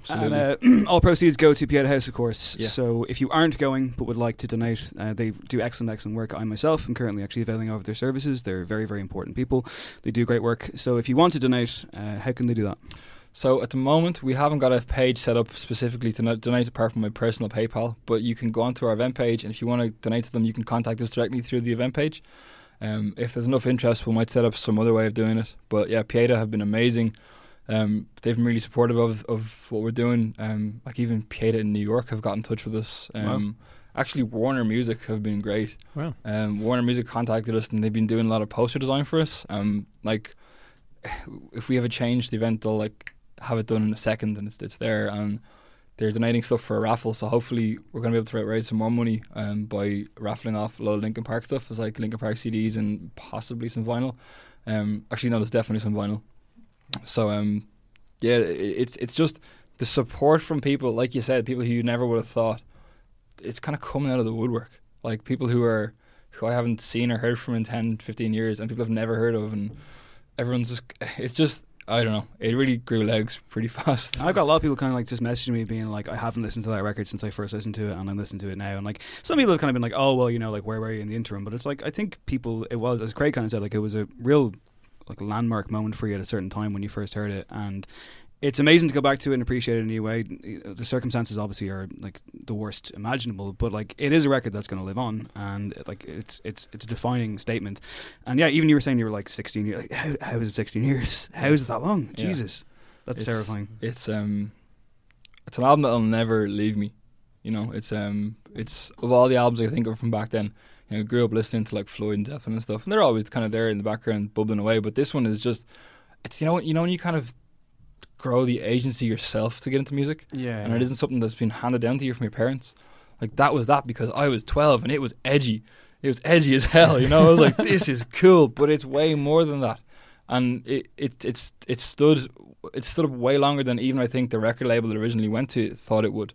And uh, all proceeds go to Pieta House, of course. Yeah. So if you aren't going but would like to donate, uh, they do excellent, excellent work. I myself am currently actually availing of their services. They're very, very important people. They do great work. So if you want to donate, uh, how can they do that? So at the moment, we haven't got a page set up specifically to donate apart from my personal PayPal, but you can go onto our event page, and if you want to donate to them, you can contact us directly through the event page. Um, if there's enough interest, we might set up some other way of doing it. But yeah, Pieta have been amazing. Um, they've been really supportive of, of what we're doing. Um, like even Pieta in New York have got in touch with us. Um, Actually, Warner Music have been great. Wow. Um, Warner Music contacted us, and they've been doing a lot of poster design for us. Um, like if we have a change, the event they'll like have it done in a second, and it's it's there. And they're donating stuff for a raffle, so hopefully we're going to be able to raise some more money um, by raffling off a lot of Linkin Park stuff. It's like Linkin Park CDs and possibly some vinyl. Um, actually, no, there's definitely some vinyl. So um, yeah, it's it's just the support from people, like you said, people who you never would have thought. It's kind of coming out of the woodwork, like people who are who I haven't seen or heard from in 10, 15 years, and people I've never heard of, and everyone's just it's just I don't know. It really grew legs pretty fast. I've got a lot of people kind of like just messaging me being like, I haven't listened to that record since I first listened to it, and I'm listening to it now. And like some people have kind of been like, oh well, you know, like where were you in the interim? But it's like I think people, it was as Craig kind of said, like it was a real like a landmark moment for you at a certain time when you first heard it, and it's amazing to go back to it and appreciate it in a new way. The circumstances obviously are like the worst imaginable, but like it is a record that's going to live on, and like it's it's it's a defining statement. And yeah, even you were saying you were like 16 years. Like, how, how is it 16 years? How is it that long? Yeah. Jesus, that's It's- terrifying. It's um, it's an album that'll never leave me. You know, it's um, it's of all the albums I think of from back then. You know, grew up listening to like Floyd and Zeppelin and stuff, and they're always kind of there in the background, bubbling away. But this one is just, it's you know, you know when you kind of grow the agency yourself to get into music, Yeah. and it isn't something that's been handed down to you from your parents. Like that was that because I was 12 and it was edgy. It was edgy as hell, you know. I was like, this is cool, but it's way more than that. And it it it's it stood it stood up way longer than even I think the record label that originally went to thought it would.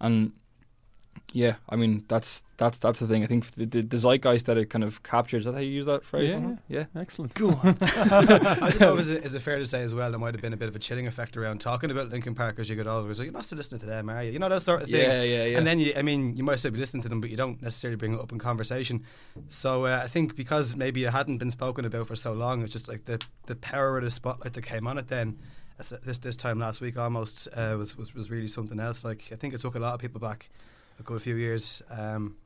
And yeah, I mean that's that's that's the thing. I think the, the, the zeitgeist that it kind of captures. Is that how you use that phrase? Yeah. yeah. Excellent. Go on. I suppose is it, is it fair to say as well there might have been a bit of a chilling effect around talking about Linkin Park as you get older. So you're not still listening to them, are you? You know that sort of thing. Yeah, yeah, yeah. And then you, I mean, you might still be listening to them, but you don't necessarily bring it up in conversation. So uh, I think because maybe it hadn't been spoken about for so long, it's just like the the power of the spotlight that came on it then. This this time last week almost uh, was, was was really something else. Like I think it took a lot of people back a good few years. Um,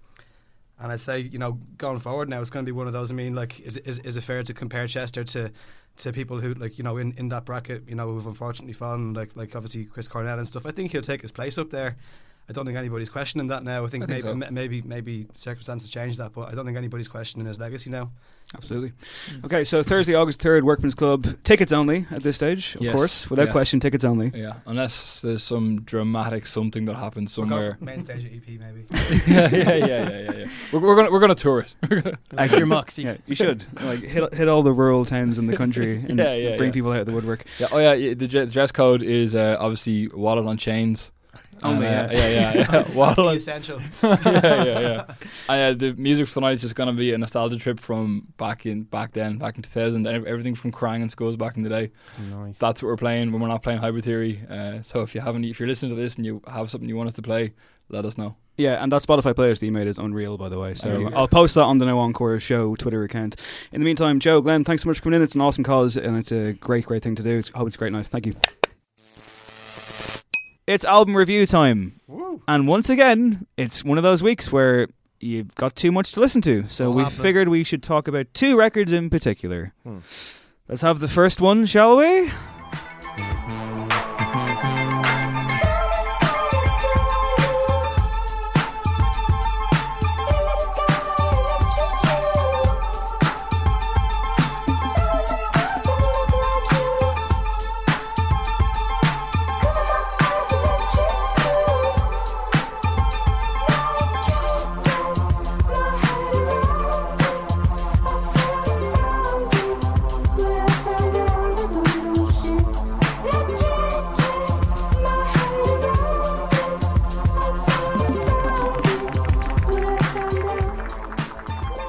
and I'd say, you know, going forward now, it's going to be one of those. I mean, like, is is, is it fair to compare Chester to to people who, like, you know, in, in that bracket, you know, who've unfortunately fallen, like, like obviously Chris Cornell and stuff. I think he'll take his place up there. I don't think anybody's questioning that now. I think, I think maybe so. ma- maybe maybe circumstances change that, but I don't think anybody's questioning his legacy now. Absolutely. Okay, so Thursday, August 3rd, Workman's Club. Tickets only at this stage, of Yes, course. Without yes. question, tickets only. Yeah, unless there's some dramatic something that happens We'll somewhere. main stage of EP maybe. yeah, yeah, yeah, yeah, yeah, yeah. We're, we're gonna we're gonna tour it. Gonna- Like your Moxie. Yeah, you should. like hit, hit all the rural towns in the country and Yeah, yeah, bring yeah. people out of the woodwork. Yeah, oh yeah, yeah, the dre- dress code is uh, obviously wallet on chains. Only, uh, yeah. yeah, yeah, yeah. wallet essential. yeah, yeah, yeah. And, uh, the music for tonight is just gonna be a nostalgia trip from back in back then, back in 2000. Everything from crying in schools back in the day. Nice. That's what we're playing when we're not playing Hybrid Theory. Uh, so if you haven't, if you're listening to this and you have something you want us to play, let us know. Yeah, and that Spotify playlist that you made is unreal, by the way. So I'll post that on the No Encore Show Twitter account. In the meantime, Joe, Glenn, thanks so much for coming in. It's an awesome cause, and it's a great, great thing to do. I hope it's a great night. Thank you. It's album review time. And once again, it's one of those weeks where you've got too much to listen to. So we figured we should talk about two records in particular. Hmm. Let's have the first one, shall we?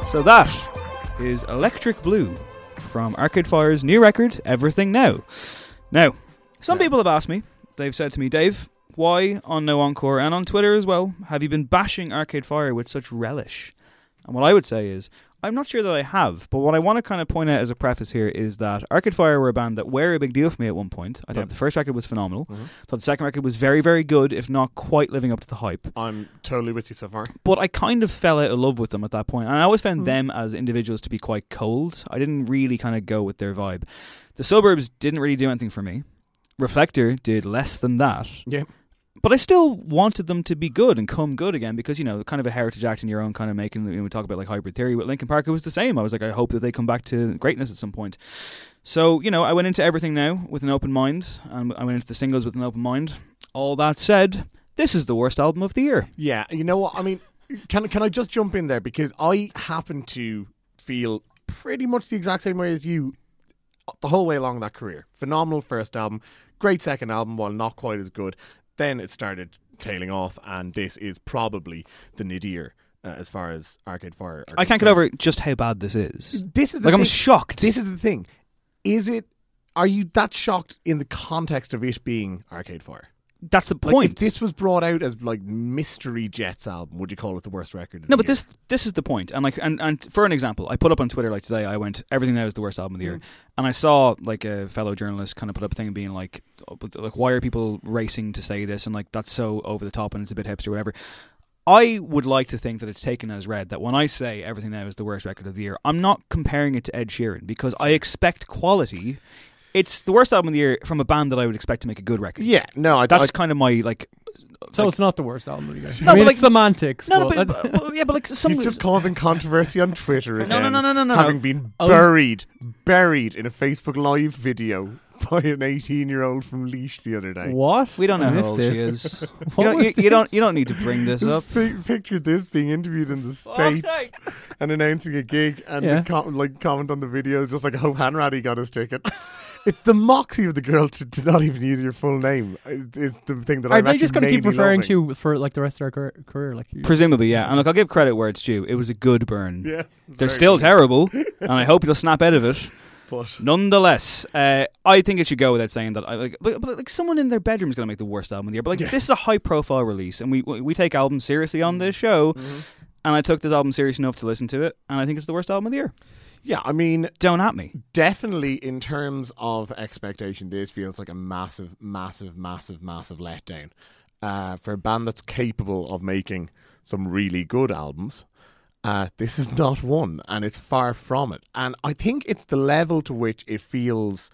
So that is Electric Blue from Arcade Fire's new record, Everything Now. Now, some people have asked me, they've said to me, Dave, why on No Encore and on Twitter as well have you been bashing Arcade Fire with such relish? And what I would say is, I'm not sure that I have, but what I want to kind of point out as a preface here is that Arcade Fire were a band that were a big deal for me at one point. I thought Yep. the first record was phenomenal. Mhm. thought the second record was very, very good, if not quite living up to the hype I'm totally with you so far. but I kind of fell out of love with them at that point. And I always found Hmm. them as individuals to be quite cold. I didn't really kind of go with their vibe. The suburbs didn't really do anything for me. Reflector did less than that. Yeah. But I still wanted them to be good and come good again because, you know, kind of a heritage act in your own kind of making. You know, we talk about like hybrid theory with Linkin Park, it was the same. I was like, I hope that they come back to greatness at some point. So, you know, I went into everything now with an open mind and I went into the singles with an open mind. All that said, this is the worst album of the year. Yeah, you know what? I mean, can can I just jump in there because I happen to feel pretty much the exact same way as you uh, the whole way along that career. Phenomenal first album, great second album, while not quite as good. Then it started tailing off, and this is probably the nadir uh, as far as Arcade Fire. I can't get over just how bad this is. This is the Like I'm shocked. This is the thing. Is it? Are you that shocked in the context of it being Arcade Fire? That's the Like, point. if this was brought out as like Mystery Jets album, would you call it the worst record? of No, the but year? this this is the point. And like and, and for an example, I put up on Twitter like today, I went everything now is the worst album of the Mm. year, and I saw like a fellow journalist kind of put up a thing being like, oh, but, like why are people racing to say this and like that's so over the top and it's a bit hipster or whatever. I would like to think that it's taken as read that when I say everything now is the worst record of the year, I'm not comparing it to Ed Sheeran because I expect quality. It's the worst album of the year from a band that I would expect to make a good record. Yeah, no, I, That's I, kind of my like. So like- it's not the worst album of the year. No, I mean, but it's like- semantics. No, no, but but, but- yeah, but like some He's just causing controversy on Twitter again. No, no, no, no, no, no, Having been Oh. buried, buried in a Facebook Live video by an 18-year-old from Laois the other day. what? We don't know I how old this. she is. you, What don't, was you, you don't. You don't need to bring this Just up. fi- picture this being interviewed in the states sake. and announcing a gig, and Yeah. the com- like comment on the video just like, "I hope Hanratty got his ticket." It's the moxie of the girl to, to not even use your full name. It- It's the thing that Are I'm they just going to keep referring to you for like the rest of their career? career? Like, Presumably, yeah. And look, I'll give credit where it's due. It was a good burn. Yeah, They're still good. terrible, and I hope they'll snap out of it. But Nonetheless, uh, I think it should go without saying that. I like, but, but like someone in their bedroom is going to make the worst album of the year. But like, Yeah. this is a high-profile release, and we we take albums seriously on this show. Mm-hmm. And I took this album serious enough to listen to it, and I think it's the worst album of the year. Yeah, I mean, Don't at me. definitely in terms of expectation, this feels like a massive, massive, massive, massive letdown uh, for a band that's capable of making some really good albums. Uh, this is not one, and it's far from it. And I think it's the level to which it feels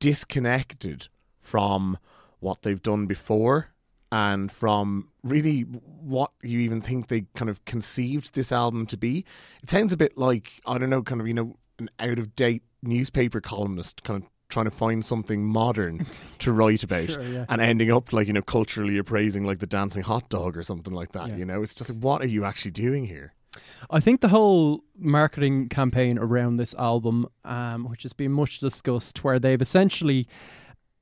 disconnected from what they've done before and from really what you even think they kind of conceived this album to be. It sounds a bit like, I don't know, kind of, you know, an out of date newspaper columnist kind of trying to find something modern to write about Sure, yeah. and ending up like, you know, culturally appraising like the dancing hot dog or something like that. Yeah. You know, it's just like, what are you actually doing here? I think the whole marketing campaign around this album, um, which has been much discussed, where they've essentially,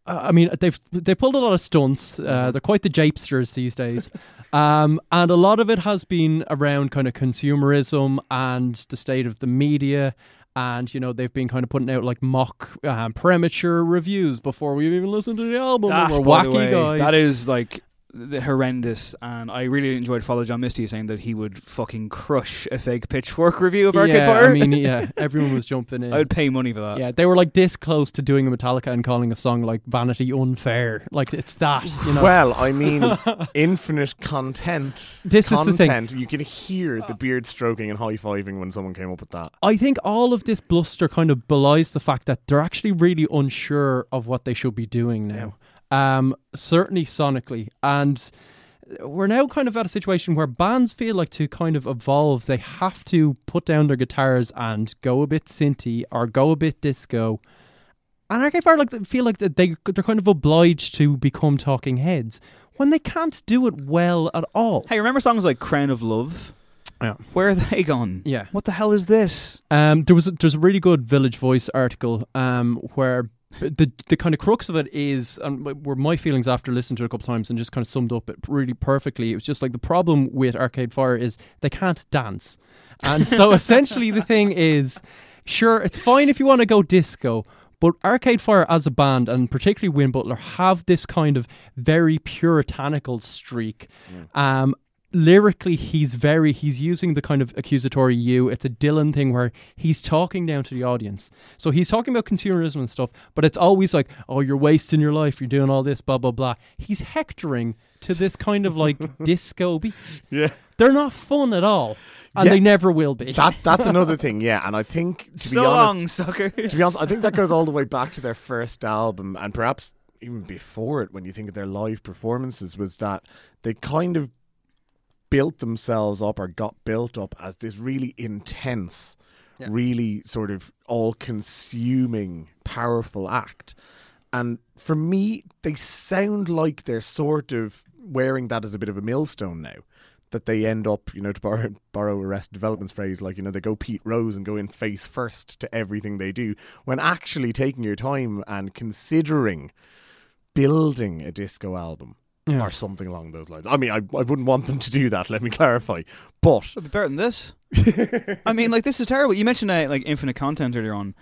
I mean, they've they pulled a lot of stunts. Uh, they're quite the japesters these days, um, and a lot of it has been around kind of consumerism and the state of the media. And you know they've been kind of putting out like mock um, premature reviews before we even listened to the album. That, We're by the wacky way, guys. that is like the horrendous. And I really enjoyed Father John Misty saying that he would fucking crush a fake pitchfork review of Arcade yeah, Fire. I mean, yeah, everyone was jumping in. I would pay money for that. Yeah, they were like this close to doing a Metallica and calling a song like Vanity Unfair. Like it's that, you know. Well, I mean, infinite content. This is the thing. content. You can hear the beard stroking and high fiving when someone came up with that. I think all of this bluster kind of belies the fact that they're actually really unsure of what they should be doing now. Um, certainly sonically, and we're now kind of at a situation where bands feel like to kind of evolve, they have to put down their guitars and go a bit synthy or go a bit disco. And Arcade Fire like feel like that they they're kind of obliged to become talking heads when they can't do it well at all. Hey, remember songs like Crown of Love? Yeah. Where are they gone? Yeah. What the hell is this? Um, there was a, there's a really good Village Voice article um, where the the kind of crux of it is, and were my feelings after listening to it a couple of times and just kind of summed up it really perfectly. It was just like the problem with Arcade Fire is they can't dance, and so essentially the thing is, sure, it's fine if you want to go disco. But Arcade Fire as a band, and particularly Win Butler, have this kind of very puritanical streak. Um, lyrically he's very he's using the kind of accusatory you it's a dylan thing where he's talking down to the audience so he's talking about consumerism and stuff but it's always like oh you're wasting your life you're doing all this blah blah blah he's hectoring to this kind of like disco beat Yeah. they're not fun at all and Yeah. they never will be That that's another thing, yeah. And I think to so be honest, long, suckers. to be honest, I think that goes all the way back to their first album, and perhaps even before it. When you think of their live performances, was that they kind of built themselves up or got built up as this really intense, Yeah. really sort of all-consuming, powerful act. And for me, they sound like they're sort of wearing that as a bit of a millstone now. That they end up, you know, to borrow, borrow Arrested Development's phrase, like, you know, they go Pete Rose and go in face first to everything they do, when actually taking your time and considering building a disco album Yeah. or something along those lines. I mean, I, I wouldn't want them to do that, let me clarify. But It'll be better than this. I mean, like this is terrible. You mentioned uh, like infinite content earlier on.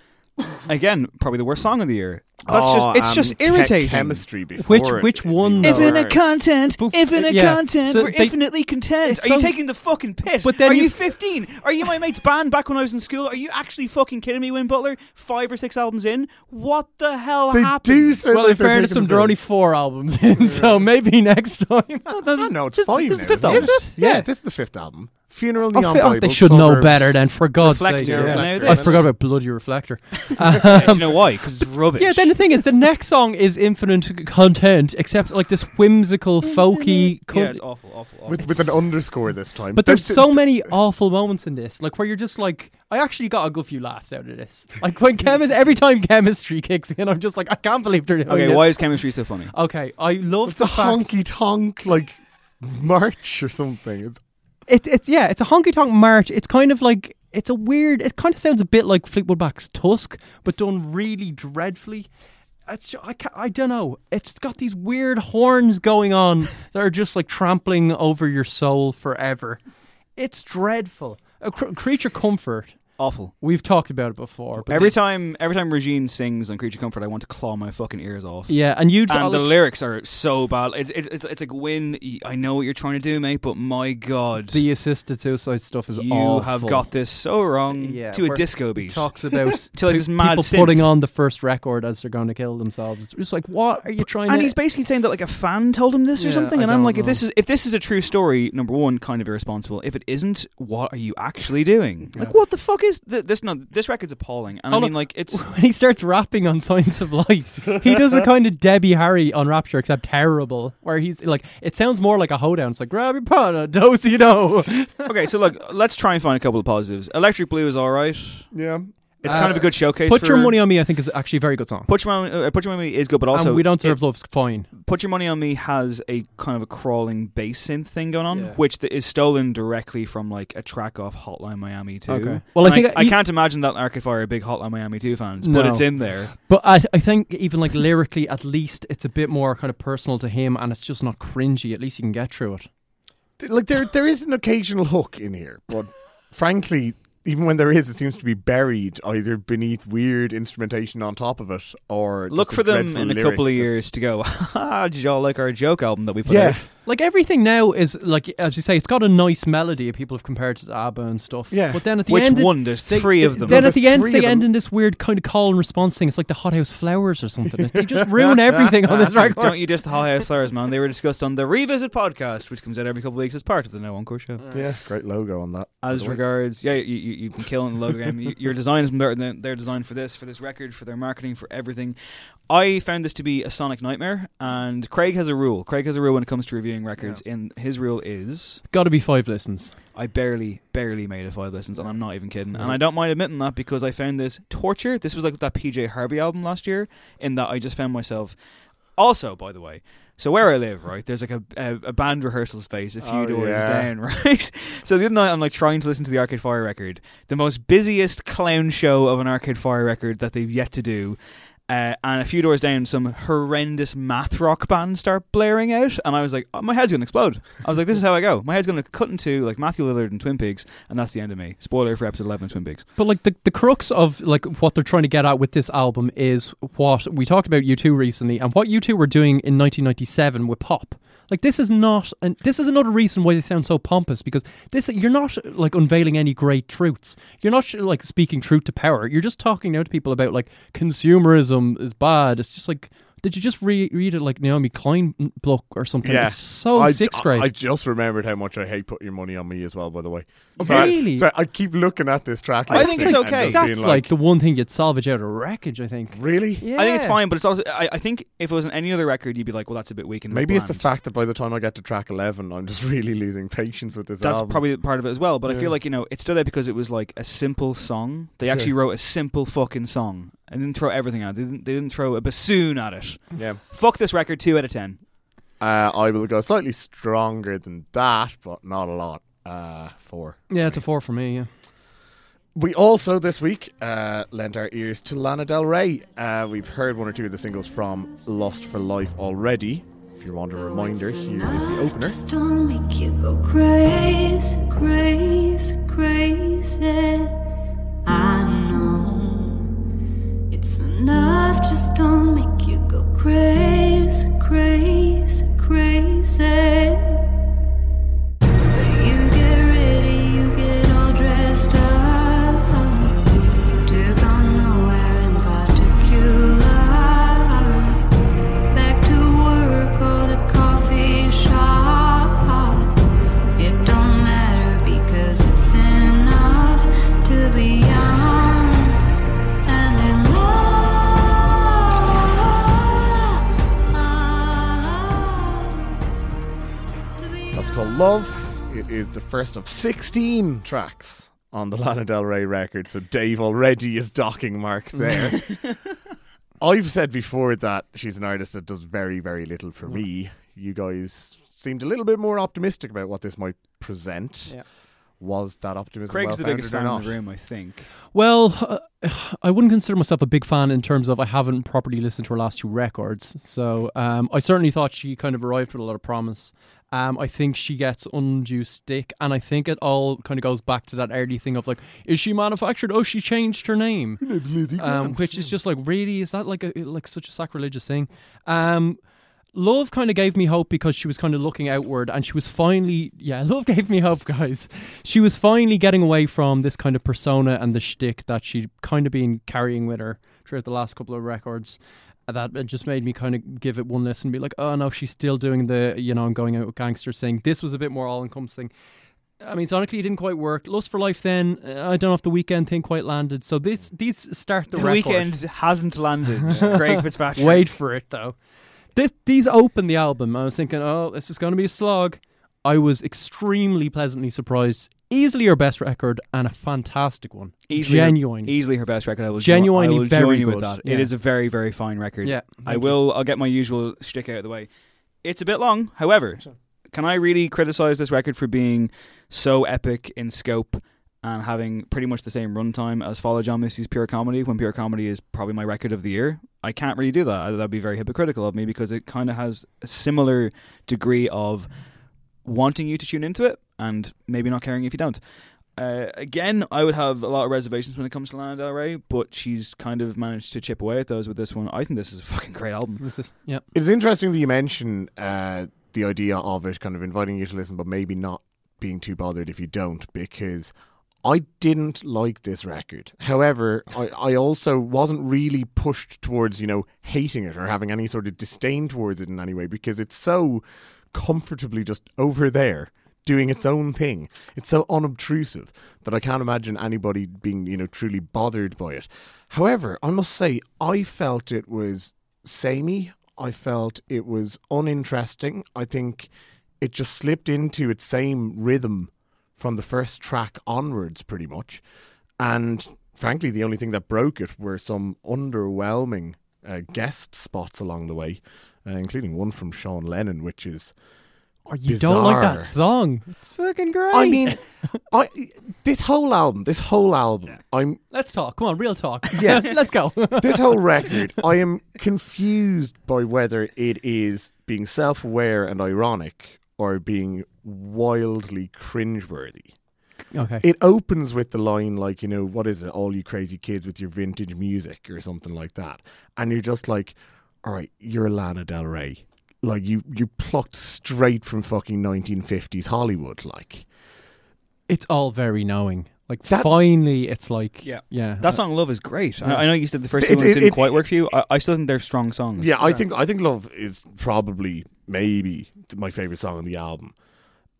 Again, probably the worst song of the year. That's Oh, just it's um, just che- irritating. chemistry before Which it which one? even though? Infinite content, But- infinite yeah. content. So We're they- infinitely content. Are you so- taking the fucking piss? But then are you you- 15? Are you my mate's band back when I was in school? Are you actually fucking kidding me, Win Butler? Five or six albums in? What the hell They happened? do sound Well, like in they're fairness, taking there are only four albums in, so maybe next time. No, no, it's This- five this is the fifth album. it? Is it? Yeah, Yeah. this is the fifth album. Funeral Oh, Neon fi- oh, Bible. they should know Suburbs. better then, for God's sake. yeah. Yeah. Now I this. forgot about Bloody Reflector. Yeah, do you know why? Because it's rubbish. Yeah, then the thing is, the next song is infinite content, except like this whimsical, folky. yeah, it's awful, awful, awful. With, with an underscore this time. but there's so many awful moments in this, like where you're just like, I actually got a good few laughs out of this. Like when chemis- every time chemistry kicks in, I'm just like, I can't believe they're doing okay, this. why is chemistry so funny? Okay, I love It's the a fact honky tonk like march or something. It's it, it's yeah, it's a honky tonk march. It's kind of like it's a weird. It kind of sounds a bit like Fleetwood Mac's Tusk, but done really dreadfully. It's I I don't know. It's got these weird horns going on that are just like trampling over your soul forever. It's dreadful. A cr- creature comfort. Awful. We've talked about it before. But Every time, every time Regine sings on Creature Comfort, I want to claw my fucking ears off. yeah, and you and the like, lyrics are so bad. It's, it's, it's, it's like, Win, I know what you're trying to do, mate, but my God. the assisted suicide stuff is you awful. have got this so wrong Yeah, to a disco beat. talks about To, like, this mad people synth. putting on the first record as they're going to kill themselves. It's just like, what are you trying and to? he's basically saying that like a fan told him this or something, I and I'm like, if this is if this is a true story, number one, kind of irresponsible. If it isn't, what are you actually doing? Yeah. Like, what the fuck is th- this? No, this record's appalling, and I mean, on. like, it's when he starts rapping on Signs of Life, he does a kind of Debbie Harry on Rapture, except terrible. Where he's like, it sounds more like a hoedown. It's like, grab your pana, dose you know. okay. So look, let's try and find a couple of positives. Electric Blue is all right. yeah. It's kind of a good showcase. Put for, your money on me. I think is actually a very good song. Put your money. Uh, Put your money is good, but also and we don't it- deserve love's fine. Put Your Money on Me has a kind of a crawling bass synth thing going on, Yeah. which th- is stolen directly from like a track off Hotline Miami 2. Okay. Well, I And think I, he- can't imagine that Arcade Fire are big Hotline Miami 2 fans, but No. it's in there. But I, I think even like lyrically, at least it's a bit more kind of personal to him, and it's just not cringy. At least you can get through it. Like there, there is an occasional hook in here, but frankly, even when there is, it seems to be buried either beneath weird instrumentation on top of it, or Look for them in a couple of years to go, "Ha, did y'all like our joke album that we put Yeah, out? Like everything now is like as you say, it's got a nice melody. People have compared it to ABBA and stuff. Yeah. But then at the Which end, it- one? There's they- three of them. Then No, at the end, they end in this weird kind of call and response thing. It's like the Hothouse Flowers or something. they just ruin everything on this record. Don't you just Hothouse Flowers, man? They were discussed on the Revisit podcast, which comes out every couple of weeks as part of the No Encore show. yeah, great logo on that. As the way. regards, yeah, you, you, you've been killing the logo game. You- Your design is better than their design for this, for this record, for their marketing, for everything. I found this to be a sonic nightmare, and Craig has a rule. Craig has a rule when it comes to reviewing records. in his rule is, Got to be five listens. I barely, barely made it five listens, and I'm not even kidding. And I don't mind admitting that because I found this torture. This was like that PJ Harvey album last year, in that I just found myself. Also, by the way, so where I live, right, there's like a, a, a band rehearsal space a few Oh, doors yeah. down, right? So the other night I'm like trying to listen to the Arcade Fire record, the most busiest clown show of an Arcade Fire record that they've yet to do. Uh, and a few doors down, some horrendous math rock band start blaring out, and I was like, oh, "My head's gonna explode." I was like, "This is how I go. My head's gonna cut into like Matthew Lillard and Twin Peaks, and that's the end of me." Spoiler for episode eleven of Twin Peaks. But like the the crux of like what they're trying to get at with this album is what we talked about U two recently, and what U two were doing in 1997 with pop. Like this is not, and this is another reason why they sound so pompous because this you're not like unveiling any great truths. You're not like speaking truth to power. You're just talking now to people about like consumerism is bad. It's just like. Did you just re- read it like Naomi Klein book or something? Yeah, It's so I, sixth grade. I just remembered how much I hate putting your money on me as well. By the way, So I- really? so I keep looking at this track. I think it's okay. That's being like, the one thing you'd salvage out of wreckage. I think. really. Yeah. I think it's fine, but it's also I, I think if it was on any other record, you'd be like, "Well, that's a bit weak." And a bit Maybe it's the fact that by the time I get to track eleven, I'm just really losing patience with this That's album. probably part of it as well. But I feel like you know it stood out because it was like a simple song. They Sure. actually wrote a simple fucking song and didn't throw everything out. They didn't, they didn't throw a bassoon at it. yeah. Fuck this record, two out of ten. Uh, I will go slightly stronger than that, but not a lot. Uh, four. Yeah, it's a four for me. Yeah. We also this week uh, lent our ears to Lana Del Rey. Uh, we've heard one or two of the singles from Lust for Life already. If you want a reminder, here is the opener. Just don't make you go crazy, crazy, crazy. Love just don't make you go crazy, crazy, crazy. Love. It is the first of 16 tracks on the Lana Del Rey record, so Dave already is docking marks there. I've said before that she's an artist that does very, very little for me. You guys seemed a little bit more optimistic about what this might present. Yeah. Was that optimism Craig's the biggest fan in the room, I think. Well, uh, I wouldn't consider myself a big fan in terms of I haven't properly listened to her last two records. So um, I certainly thought she kind of arrived with a lot of promise. Um, I think she gets undue stick, and I think it all kind of goes back to that early thing of like, is she manufactured? Oh, she changed her name, um, which is just like, really, is that like a like such a sacrilegious thing? Um, Love kind of gave me hope because she was kind of looking outward and she was finally, yeah, Love gave me hope, guys. She was finally getting away from this kind of persona and the shtick that she'd kind of been carrying with her throughout the last couple of records. That it just made me kind of give it one listen and be like, oh no, she's still doing the, you know, I'm going out with gangsters thing. This was a bit more all encompassing. I mean, sonically, it didn't quite work. Lust for Life, then uh, I don't know if the weekend thing quite landed. So this these start the, The, record. weekend hasn't landed. Craig Fitzpatrick. Wait for it though. This, these open the album. I was thinking, oh, this is going to be a slog. I was extremely pleasantly surprised. Easily her best record and a fantastic one. Easily Genuine. easily her best record. I will Genuinely join, I will very join you with good. that. Yeah. It is a very, very fine record. Yeah, I thank you. will. I'll get my usual stick out of the way. It's a bit long, however. Can I really criticize this record for being so epic in scope and having pretty much the same runtime as Father John Misty's Pure Comedy when Pure Comedy is probably my record of the year? I can't really do that. That'd be very hypocritical of me because it kind of has a similar degree of wanting you to tune into it and maybe not caring if you don't. Uh, again, I would have a lot of reservations when it comes to Lana Del Rey, but she's kind of managed to chip away at those with this one. I think this is a fucking great album. This is, yeah. It's interesting that you mention uh, the idea of it kind of inviting you to listen, but maybe not being too bothered if you don't, because I didn't like this record. However, I, I also wasn't really pushed towards, you know, hating it or having any sort of disdain towards it in any way, because it's so comfortably just over there. Doing its own thing. It's so unobtrusive that I can't imagine anybody being, you know, truly bothered by it. However, I must say, I felt it was samey. I felt it was uninteresting. I think it just slipped into its same rhythm from the first track onwards, pretty much. And frankly, the only thing that broke it were some underwhelming uh, guest spots along the way, uh, including one from Sean Lennon, which is. Or you don't like that song. It's fucking great. I mean, I this whole album, this whole album, I'm let's talk. Come on, real talk. Yeah. let's go. this whole record, I am confused by whether it is being self-aware and ironic or being wildly cringeworthy. okay. It opens with the line like, you know, what is it, all you crazy kids with your vintage music or something like that. And you're just like, all right, you're Lana Del Rey. Like you you plucked straight from fucking 1950s Hollywood like. it's all very knowing. Like That- finally, it's like Yeah. yeah. That song "Love" is great. I, I know you said the first It- two ones it- didn't it- quite work for you. I, I still think they're strong songs. Yeah, I think I think Love is probably maybe my favorite song on the album.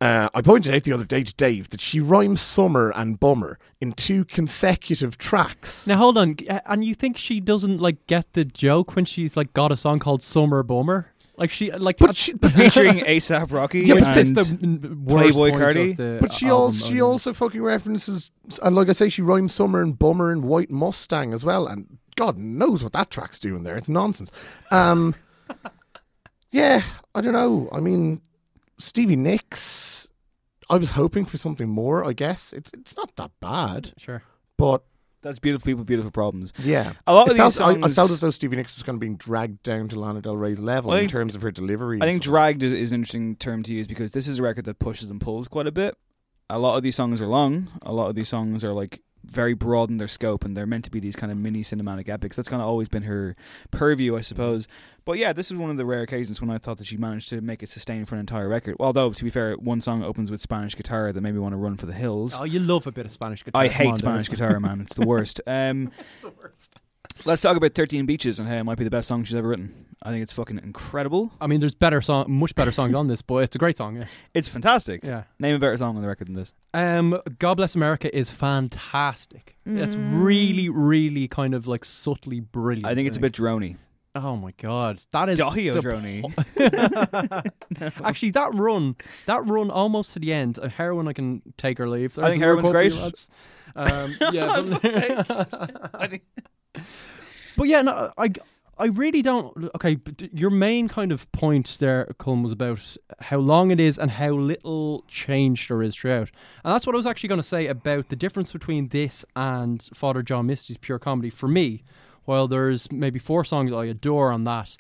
Uh, I pointed out the other day to Dave that she rhymes summer and bummer in two consecutive tracks. Now hold on, and you think she doesn't like get the joke when she's like got a song called Summer Bummer? Like she like But she, but, featuring ASAP Rocky Yeah, but and that's the worst Playboi point Carti. of the but she album, also she I also fucking references and like I say, she rhymes summer and bummer and white Mustang as well. And God knows what that track's doing there. It's nonsense. Um, yeah, I don't know. I mean, Stevie Nicks. I was hoping for something more. I guess it's it's not that bad, Sure. but that's beautiful people, beautiful problems. Yeah, A lot It of felt, these I, I felt as though Stevie Nicks was kind of being dragged down to Lana Del Rey's level in think- terms of her delivery. I think dragged is, is an interesting term to use because this is a record that pushes and pulls quite a bit. A lot of these songs are long. A lot of these songs are like very broad in their scope, and they're meant to be these kind of mini cinematic epics. That's kind of always been her purview, I suppose. But yeah, this is one of the rare occasions when I thought that she managed to make it sustain for an entire record. Although, to be fair, one song opens with Spanish guitar that made me want to run for the hills. Oh, you love a bit of Spanish guitar. I hate Spanish guitar, man. It's the worst. Um, Let's talk about 13 Beaches and how it might be the best song she's ever written. I think it's fucking incredible. I mean, there's better song, much better songs on this, but it's a great song. Yeah. It's fantastic. Yeah. Name a better song on the record than this. Um, God Bless America is fantastic. It's Mm. really, really kind of like subtly brilliant. I think it's a bit droney. Oh my god, that is Daithí the O'Droney. po- Actually, that run, that run almost to the end. A heroin, I can take or leave. I think There's heroin's great. Um, yeah, but, but yeah, no, I, I really don't. Okay, but your main kind of point there, Cullen, was about how long it is and how little change there is throughout. And that's what I was actually going to say about the difference between this and Father John Misty's pure comedy. For me, while there's maybe four songs I adore on that,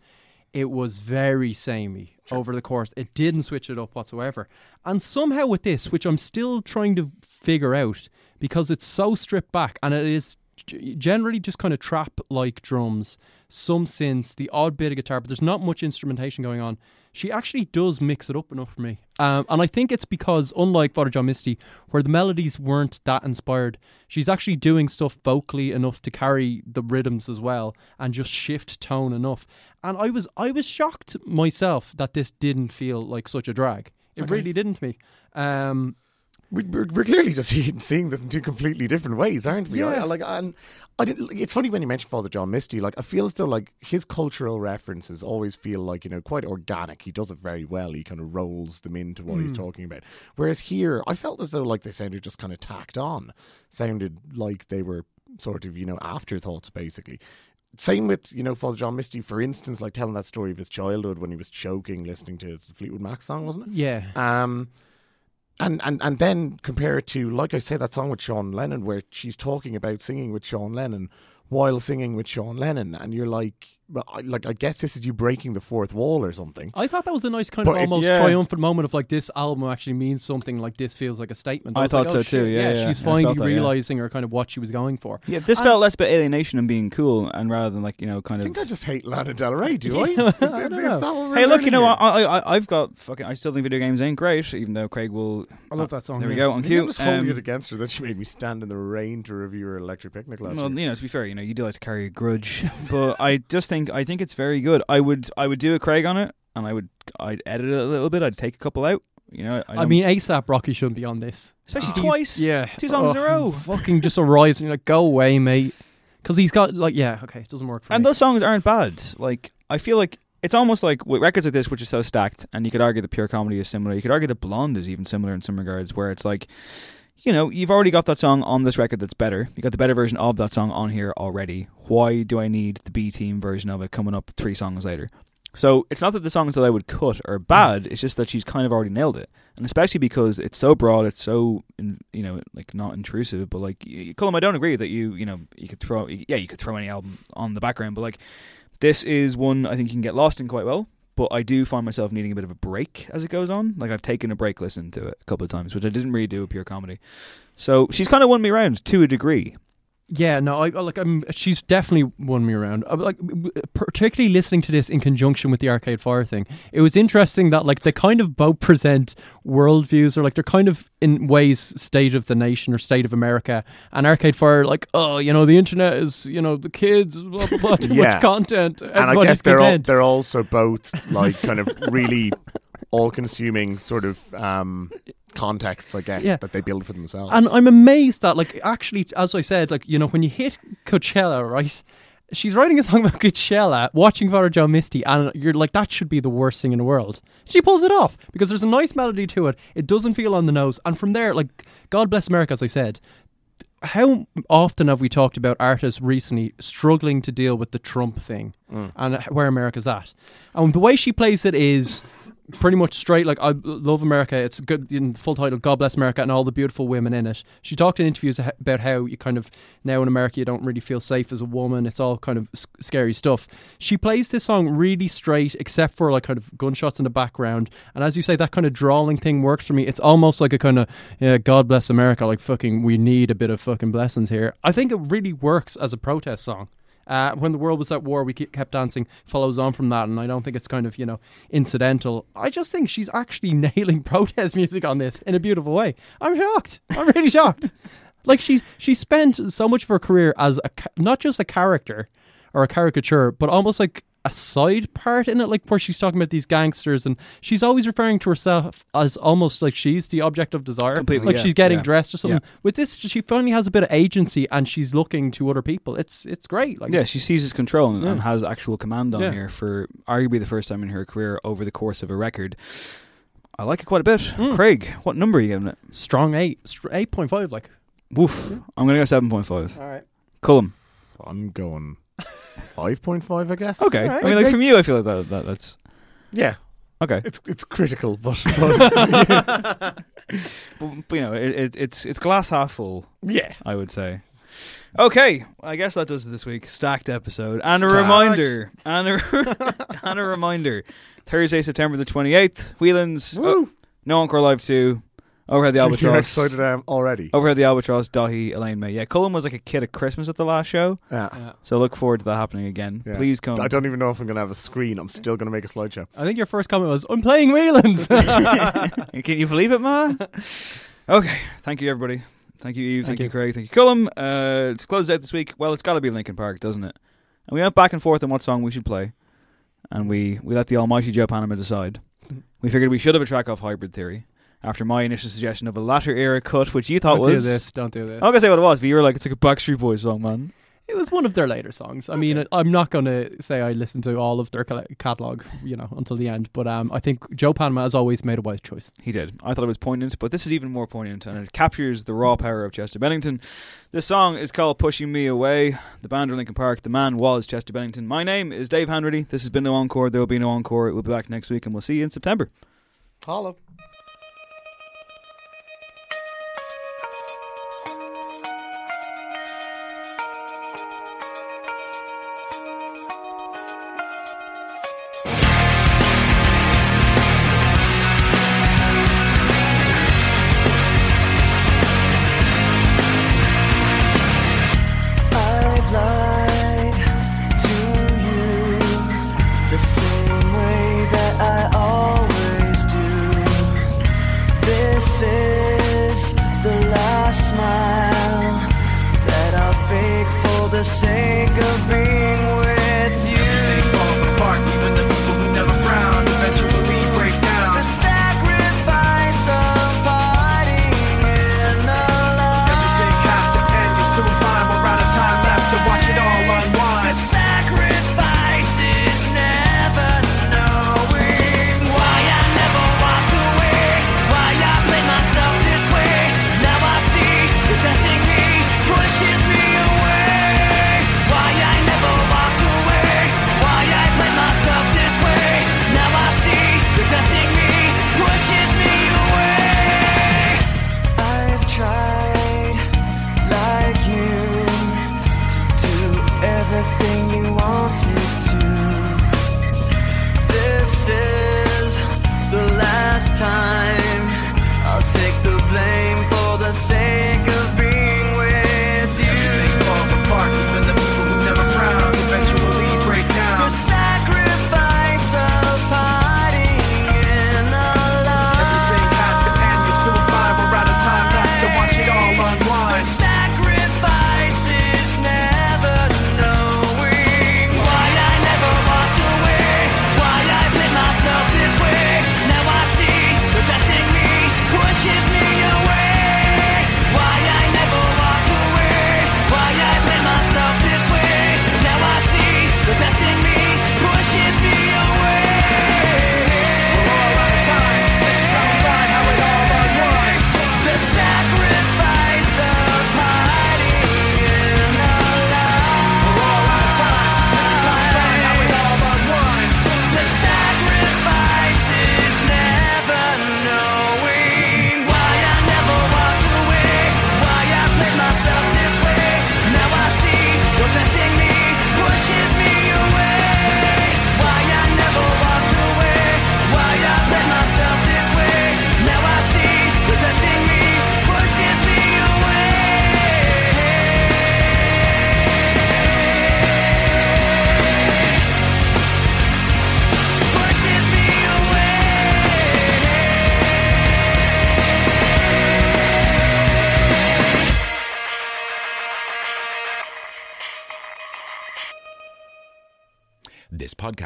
it was very samey over the course. It didn't switch it up whatsoever. And somehow with this, which I'm still trying to figure out, because it's so stripped back and it is generally just kind of trap like drums, some synths, the odd bit of guitar, but there's not much instrumentation going on. She actually does mix it up enough for me. Um, and I think it's because, unlike Father John Misty, where the melodies weren't that inspired, she's actually doing stuff vocally enough to carry the rhythms as well and just shift tone enough. And I was I was shocked myself that this didn't feel like such a drag. It Okay. really didn't to me. Um, we- we're, we're clearly just seeing, seeing this in two completely different ways, aren't we? Yeah. I, like, and I didn't. It's funny when you mention Father John Misty. Like, I feel as though like his cultural references always feel like you know quite organic. He does it very well. He kind of rolls them into what he's Hmm. talking about. Whereas here, I felt as though like they sounded just kind of tacked on. Sounded like they were sort of you know afterthoughts, basically. Same with you know Father John Misty, for instance, like telling that story of his childhood when he was choking listening to the Fleetwood Mac song, wasn't it? yeah. Um, and, and and then compare it to, like I said, that song with Sean Lennon, where she's talking about singing with Sean Lennon while singing with Sean Lennon, and you're like, like I guess this is you breaking the fourth wall or something. I thought that was a nice kind But of it- almost yeah. triumphant moment of like this album actually means something. Like this feels like a statement. I was thought like, so oh, too, shit, yeah, yeah, she's finally felt that, yeah. realizing or kind of what she was going for. Yeah, this And- felt less about alienation and being cool, and rather than like you know, kind I of. think I just hate Lana Del Rey, do I? I Is- don't is- is know. that what we're Hey, look, you know. I, I, I've got fucking. I still think video games ain't great, even though Craig will. I love that song. There we go on Maybe I'm cue. holding Um, it against her that she made me stand in the rain to review her electric picnic last well, year. you know, to be fair, you know, you do like to carry a grudge, but I just think I think it's very good. I would I would do a Craig on it, and I would I'd edit it a little bit. I'd take a couple out. You know, I, I mean, ASAP Rocky shouldn't be on this, especially He's- twice. Yeah, two songs in a Oh, row. Fucking just arrives and you're like, go away, mate. Because he's got like, yeah, okay, it doesn't work for And me. those songs aren't bad. Like I feel like it's almost like with records like this, which is so stacked, and you could argue the pure comedy is similar. You could argue that Blonde is even similar in some regards, where it's like, you know, you've already got that song on this record that's better. You got the better version of that song on here already. Why do I need the B team version of it coming up three songs later? So it's not that the songs that I would cut are bad. It's just that she's kind of already nailed it, and especially because it's so broad, it's so you know like not intrusive. But like, Colm, I don't agree that you you know you could throw yeah you could throw any album on the background, but like this is one I think you can get lost in quite well. But I do find myself needing a bit of a break as it goes on. Like I've taken a break listening to it a couple of times, which I didn't really do with pure comedy. So she's kind of won me around to a degree. Yeah, no, I like. I'm. She's definitely won me around. I, like, w- w- particularly listening to this in conjunction with the Arcade Fire thing. It was interesting that like they kind of both present worldviews, or like they're kind of in ways state of the nation or state of America. And Arcade Fire, like, oh, you know, the internet is, you know, the kids, blah blah blah, too Yeah. much content. and I guess they're all, they're also both like kind of really all-consuming sort of um, contexts, I guess, Yeah. that they build for themselves. And I'm amazed that, like, actually, as I said, like, you know, when you hit Coachella, right? She's writing a song about Coachella, watching Father John Misty, and you're like, that should be the worst thing in the world. She pulls it off because there's a nice melody to it. It doesn't feel on the nose. And from there, like, God bless America, as I said, how often have we talked about artists recently struggling to deal with the Trump thing and where America's at? And the way she plays it is pretty much straight. Like I love America. It's good in full title. God bless America and all the beautiful women in it. She talked in interviews about how you kind of now in America you don't really feel safe as a woman. It's all kind of scary stuff. She plays this song really straight, except for like kind of gunshots in the background. And as you say, that kind of drawling thing works for me. It's almost like a kind of yeah, God bless America. Like fucking, we need a bit of fucking blessings here. I think it really works as a protest song. Uh, when the world was at war, we kept dancing. Follows on from that, and I don't think it's kind of you know incidental. I just think she's actually nailing protest music on this in a beautiful way. I'm shocked. I'm really shocked. Like she's she spent so much of her career as a not just a character or a caricature, but almost like a side part in it, like where she's talking about these gangsters, and she's always referring to herself as almost like she's the object of desire, Completely, like yeah, she's getting yeah. dressed or something. Yeah. With this, she finally has a bit of agency, and she's looking to other people. It's it's great. Like yeah, she seizes control and, and has actual command on Yeah. here for arguably the first time in her career over the course of a record. I like it quite a bit. Mm. Craig, what number are you giving it? strong eight, eight point five. Like Woof. I'm going to go 7.5. all right. Colm. I'm going five point five, I guess. Okay. Alright, I mean, like great. from you, I feel like that, that that's Yeah, okay. it's it's critical, but, but But, but, you know, it, it, it's it's glass half full. yeah. I would say. Okay, I guess that does it this week. Stacked episode and a reminder and a and a reminder. Thursday, September the twenty eighth. Whelan's Woo! Uh, no encore live two. Overhead the You're albatross. excited I am already. Overhead the albatross. Daithí Elaine Mai. Yeah, Cullen was like a kid at Christmas at the last show, Yeah. so look forward to that happening again. Yeah. Please come. I don't even know if I'm going to have a screen. I'm still going to make a slideshow. I think your first comment was, "I'm playing Whelan's." Can you believe it, Ma? okay. Thank you, everybody. Thank you, Eve. Thank, Thank you. you. Craig. Thank you, Colm. Uh, to close out this week, well, it's got to be Linkin Park, doesn't it? And we went back and forth on what song we should play, and we, we let the almighty Joe Panama decide. We figured we should have a track off Hybrid Theory after my initial suggestion of a latter era cut, which you thought don't do was. this. Don't do this. I'm gonna say what it was, but you were like, it's like a Backstreet Boys song, man. It was one of their later songs. I mean, I'm not going to say I listened to all of their catalog, you know, until the end. But um, I think Joe Panama has always made a wise choice. He did. I thought it was poignant, but this is even more poignant, and it captures the raw power of Chester Bennington. This song is called "Pushing Me Away." The band are Linkin Park. The man was Chester Bennington. My name is Dave Hanratty. This has been no encore. There will be no encore. We'll be back next week, and we'll see you in September. Hollow.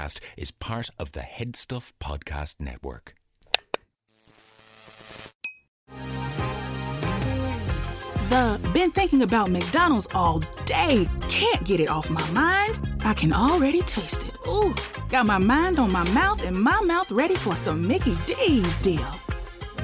Podcast is part of the Head Stuff Podcast Network. The been thinking about McDonald's all day. Can't get it off my mind. I can already taste it. Ooh, got my mind on my mouth and my mouth ready for some Mickey D's deal.